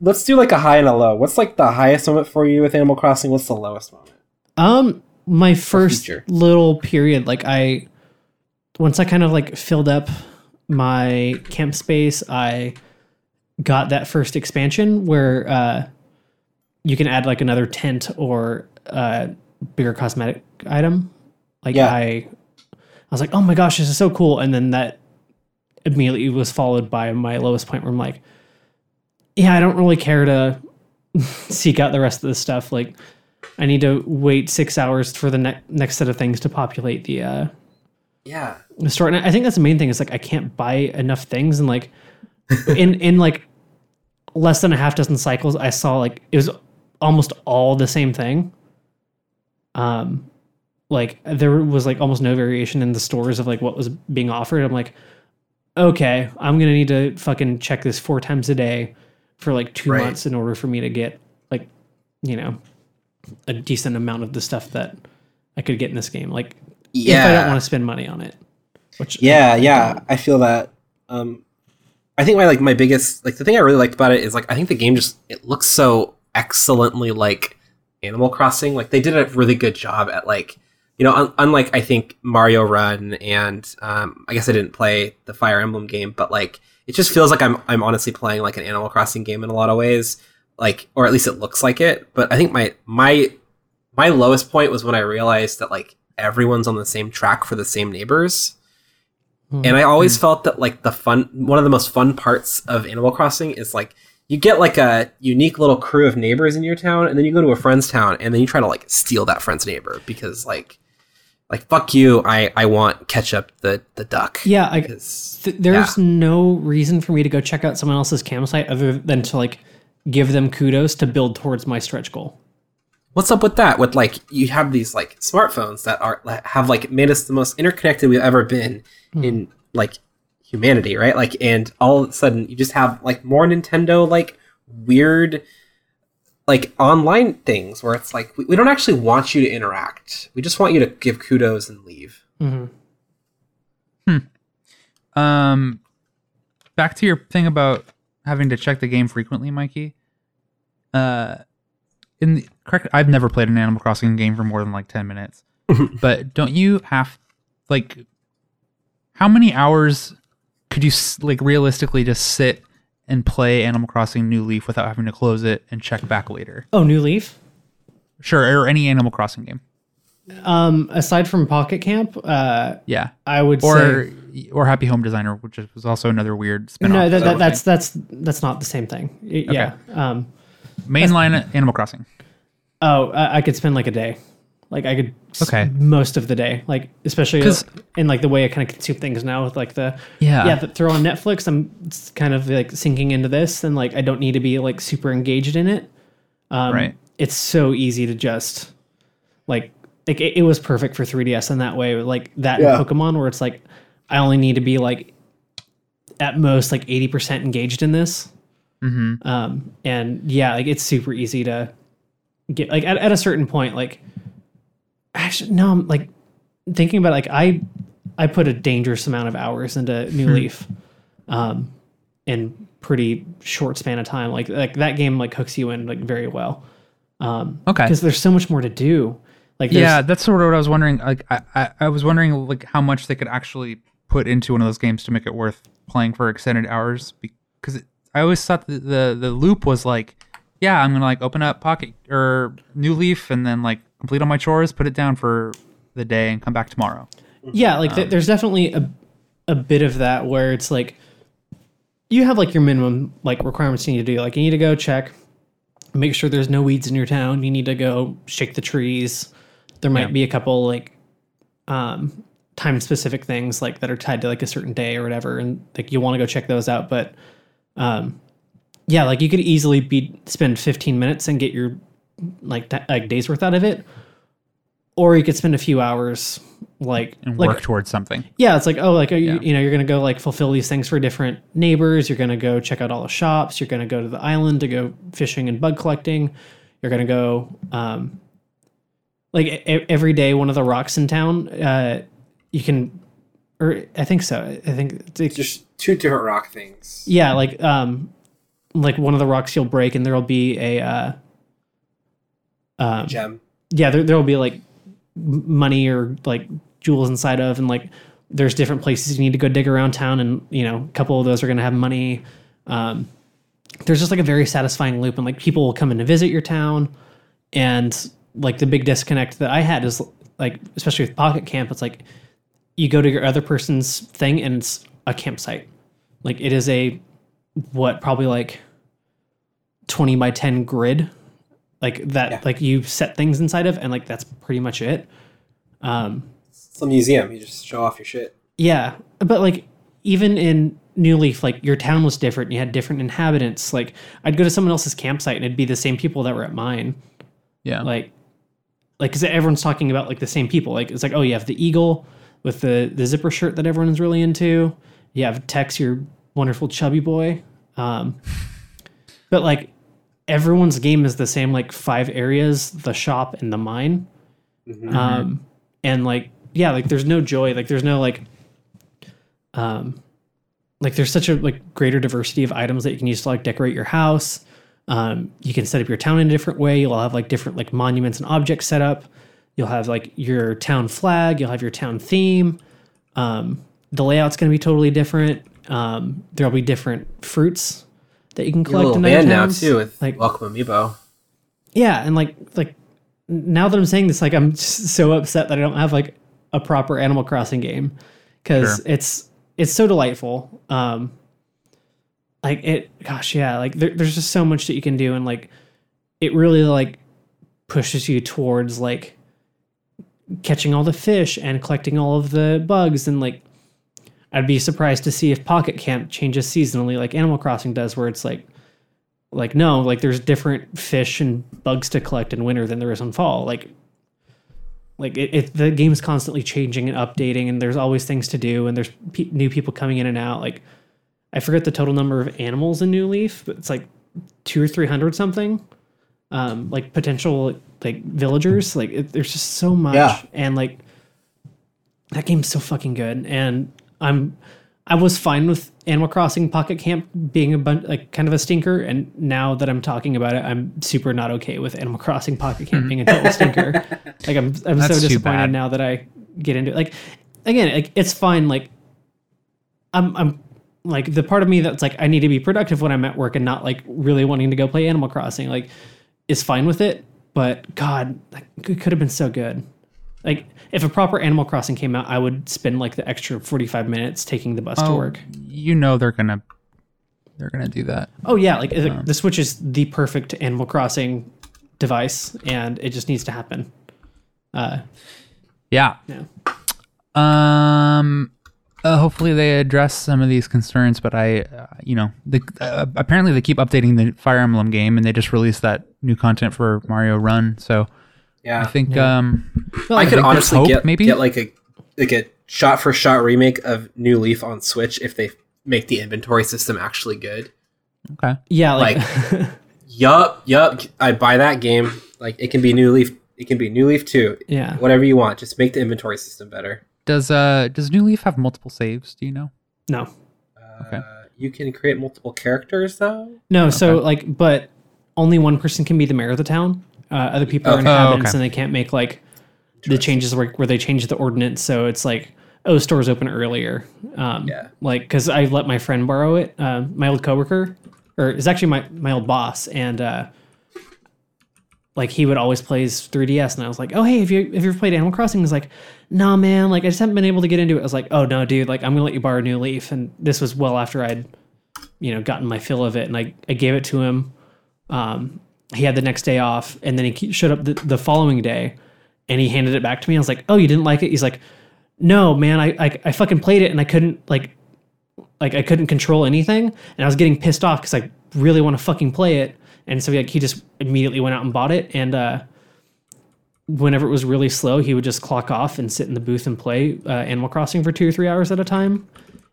let's do like a high and a low. What's like the highest moment for you with Animal Crossing? What's the lowest moment? Um, my first little period, like I, once I kind of like filled up my camp space, I got that first expansion where uh, you can add like another tent or uh, bigger cosmetic item. Like Yeah. I, I was like, oh my gosh, this is so cool, and then that immediately was followed by my lowest point where I'm like, yeah, I don't really care to (laughs) seek out the rest of this stuff. Like, I need to wait six hours for the ne- next set of things to populate the uh, Yeah, the store. And I think that's the main thing is like I can't buy enough things, and like in in like less than a half dozen cycles, I saw like it was almost all the same thing. Um, like there was like almost no variation in the stores of like what was being offered. I'm like, okay, I'm gonna need to fucking check this four times a day for like two Right. months in order for me to get like, you know, a decent amount of the stuff that I could get in this game. Like, if I don't want to spend money on it, which Yeah, yeah, I feel that. Um, I think my like my biggest like the thing I really liked about it is like I think the game just it looks so excellently like Animal Crossing. Like they did a really good job at like you know un- unlike I think Mario Run and um, I guess I didn't play the Fire Emblem game, but like it just feels like I'm I'm honestly playing like an Animal Crossing game in a lot of ways. Like or at least it looks like it. But I think my my my lowest point was when I realized that like everyone's on the same track for the same neighbors. And hmm. I always hmm. felt that like the fun one of the most fun parts of Animal Crossing is like you get like a unique little crew of neighbors in your town and then you go to a friend's town and then you try to like steal that friend's neighbor because like like fuck you, I I want ketchup the the duck. Yeah, I, Because- th- there's no reason for me to go check out someone else's campsite other than to like give them kudos to build towards my stretch goal. What's up with that? With like you have these like smartphones that are have like made us the most interconnected we've ever been in like humanity, right? Like and all of a sudden you just have like more Nintendo like weird like online things where it's like we, we don't actually want you to interact. We just want you to give kudos and leave. Mm-hmm. Um, back to your thing about having to check the game frequently, Mikey. Uh, in the, correct, I've never played an Animal Crossing game for more than like ten minutes. (laughs) but don't you have like how many hours could you like realistically just sit and play Animal Crossing New Leaf without having to close it and check back later? Oh, New Leaf. Sure, or any Animal Crossing game. Um, aside from Pocket Camp, uh, Yeah, I would or say or Happy Home Designer, which is- was also another weird spin-off. no. That, that, that's that's that's not the same thing. Y- Yeah. Um. mainline Animal Crossing. Oh, I, I could spend like a day. Like I could. s- Okay. Most of the day, like especially in like the way I kind of consume things now with like the Yeah. yeah, but throw on Netflix. I'm kind of like sinking into this, and like I don't need to be like super engaged in it. Um, Right. It's so easy to just like like it, it was perfect for 3ds in that way. Like that Yeah. Pokemon, where it's like I only need to be like at most like 80 percent engaged in this. Mm-hmm. Um, and yeah, like it's super easy to get like at, at a certain point like actually no i'm like thinking about it, like i i put a dangerous amount of hours into new leaf um in pretty short span of time like like that game like hooks you in like very well um Okay. because there's so much more to do like Yeah, that's sort of what I was wondering. Like, I, I, I was wondering like how much they could actually put into one of those games to make it worth playing for extended hours. Because it, I always thought the, the the loop was like, yeah, I'm gonna like open up Pocket or New Leaf and then like complete all my chores, put it down for the day, and come back tomorrow. yeah like th- there's definitely a a bit of that where it's like you have like your minimum like requirements you need to do like you need to go check make sure there's no weeds in your town you need to go shake the trees there might Yeah. be a couple like um time specific things like that are tied to like a certain day or whatever and like you want to go check those out but um yeah like you could easily be spend 15 minutes and get your like t- like days worth out of it or you could spend a few hours like and like work towards something. yeah, it's like oh, like you, Yeah. you know, you're gonna go like fulfill these things for different neighbors. You're gonna go check out all the shops. You're gonna go to the island to go fishing and bug collecting. You're gonna go um, like e- every day. One of the rocks in town, uh, you can, or I think so. I think it's, Just two different rock things. yeah, like um, like one of the rocks you'll break, and there'll be a uh, um, Gem. yeah, there there will be like money or like jewels inside of, and like there's different places you need to go dig around town, and you know, a couple of those are going to have money. Um, there's just like a very satisfying loop, and like people will come in to visit your town, and like the big disconnect that I had is like, especially with Pocket Camp, it's like you go to your other person's thing, and it's a campsite. Like it is a what probably like 20 by 10 grid like that Yeah. like you set things inside of and like that's pretty much it um It's a museum. You just show off your shit. yeah but like even in new leaf like your town was different you had different inhabitants like i'd go to someone else's campsite and it'd be the same people that were at mine Yeah. like like because everyone's talking about like the same people like it's like oh you have the eagle with the the zipper shirt that everyone's really into you have tex your wonderful chubby boy. Um but like everyone's game is the same like five areas the shop and the mine. Um and like yeah like there's no joy. Like there's no like um like there's such a like greater diversity of items that you can use to like decorate your house. Um you can set up your town in a different way. You'll have like different like monuments and objects set up. You'll have like your town flag. You'll have your town theme. Um the layout's going to be totally different um there'll be different fruits that you can Your collect little in band now too with like Welcome Amiibo. yeah and like like now that i'm saying this like i'm just (laughs) so upset that i don't have like a proper animal crossing game because Sure. it's it's so delightful um like it gosh yeah like there, there's just so much that you can do and like it really like pushes you towards like catching all the fish and collecting all of the bugs and like i'd be surprised to see if pocket camp changes seasonally like animal crossing does where it's like like no like there's different fish and bugs to collect in winter than there is in fall. Like like it, it the game's constantly changing and updating and there's always things to do and there's pe- new people coming in and out. Like i forget the total number of animals in new leaf but it's like two or three hundred something um like potential like villagers. Like it, there's just so much. Yeah. and like that game's so fucking good. And i'm i was fine with animal crossing pocket camp being a bunch like kind of a stinker and now that i'm talking about it i'm super not okay with animal crossing pocket camp mm-hmm. being a total stinker. (laughs) Like i'm i'm That's so disappointed now that i get into it. Like again like it's fine like i'm i'm like the part of me that's like i need to be productive when i'm at work and not like really wanting to go play animal crossing like is fine with it but god could could have been so good like if a proper animal crossing came out i would spend like the extra 45 minutes taking the bus to Oh, work You know they're gonna they're gonna do that. oh yeah like it- the switch is the perfect animal crossing device and it just needs to happen uh Yeah. yeah Um. Uh, hopefully they address some of these concerns, but I, uh, you know, the, uh, apparently they keep updating the Fire Emblem game, and they just released that new content for Mario Run. So Yeah. I think, um, Well, I could honestly hope, get maybe? get like a like a shot for shot remake of New Leaf on Switch if they make the inventory system actually good. okay, yeah like, (laughs) Yup, yup. I'd buy that game. Like it can be New Leaf. It can be New Leaf two. Yeah. Whatever you want. Just make the inventory system better. Does uh does New Leaf have multiple saves? Do you know? No. Uh, Okay. You can create multiple characters though. No, so like, but only one person can be the mayor of the town. Uh, other people are inhabitants, Oh, okay. and they can't make like the changes where, where they change the ordinance. So it's like, oh, stores open earlier. Um, Yeah. Like, because I let my friend borrow it, uh, my old coworker, or it's actually my my old boss, and uh, like he would always play his 3ds, and I was like, oh hey, have you have you ever played Animal Crossing? He's like, nah, man, like I just haven't been able to get into it. I was like, oh no, dude, like I'm gonna let you borrow New Leaf, and this was well after I'd you know gotten my fill of it and i, I gave it to him um, he had the next day off and then he showed up the, the following day and he handed it back to me. I was like oh you didn't like it? He's like no man I, I i fucking played it and i couldn't like like i couldn't control anything and i was getting pissed off because i really want to fucking play it. And so like he just immediately went out and bought it and uh whenever it was really slow he would just clock off and sit in the booth and play uh, animal crossing for two or three hours at a time.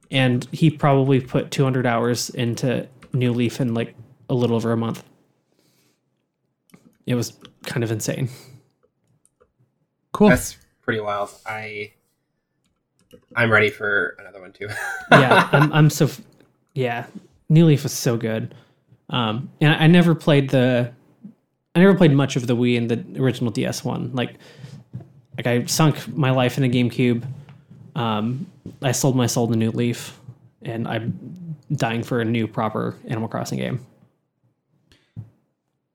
And he probably put 200 hours into New Leaf in like a little over a month. It was kind of insane. Cool. That's pretty wild. I I'm ready for another one too. (laughs) Yeah, I'm, I'm so yeah. New Leaf was so good, um, and I never played the, I never played much of the Wii and the original DS one. Like, like I sunk my life in a GameCube. Um, I sold my soul to New Leaf, and I'm dying for a new proper Animal Crossing game.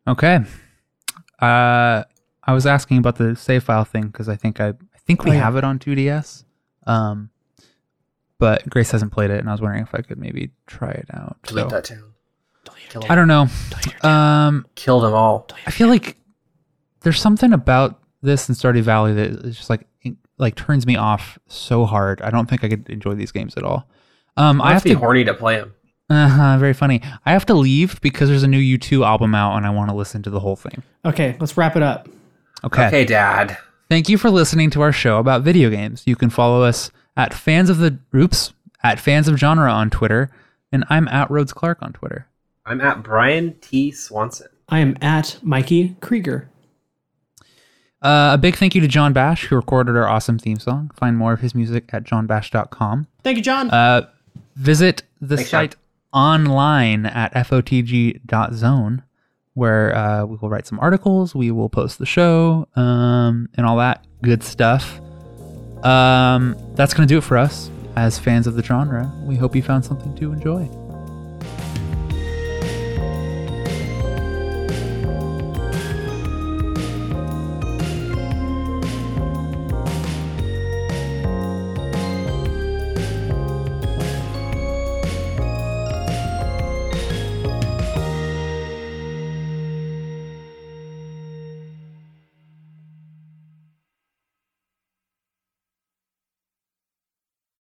Okay. Uh, I was asking about the save file thing because I think I, I think we Oh, yeah. have it on 2DS. Um, but Grace hasn't played it, and I was wondering if I could maybe try it out. Delete So, that town. Kill, I don't know. Um, kill them all. I feel like there's something about this in Stardew Valley that is just like like turns me off so hard. I don't think I could enjoy these games at all. Um, I I have have to be to. horny to play them. Uh, very funny. I have to leave because there's a new U2 album out, and I want to listen to the whole thing. Okay, let's wrap it up. Okay. Okay, Dad. Thank you for listening to our show about video games. You can follow us at fans of the oops at fans of genre on Twitter, and I'm at Rhodes Clark on Twitter. I'm at Brian T. Swanson. I am at Mikey Krieger. Uh, a big thank you to John Bash, who recorded our awesome theme song. Find more of his music at johnbash.com. Thank you, John. Uh, visit the Thanks, John. Online at fotg.zone, where uh, we will write some articles, we will post the show, um, and all that good stuff. Um, that's going to do it for us as fans of the genre. We hope you found something to enjoy.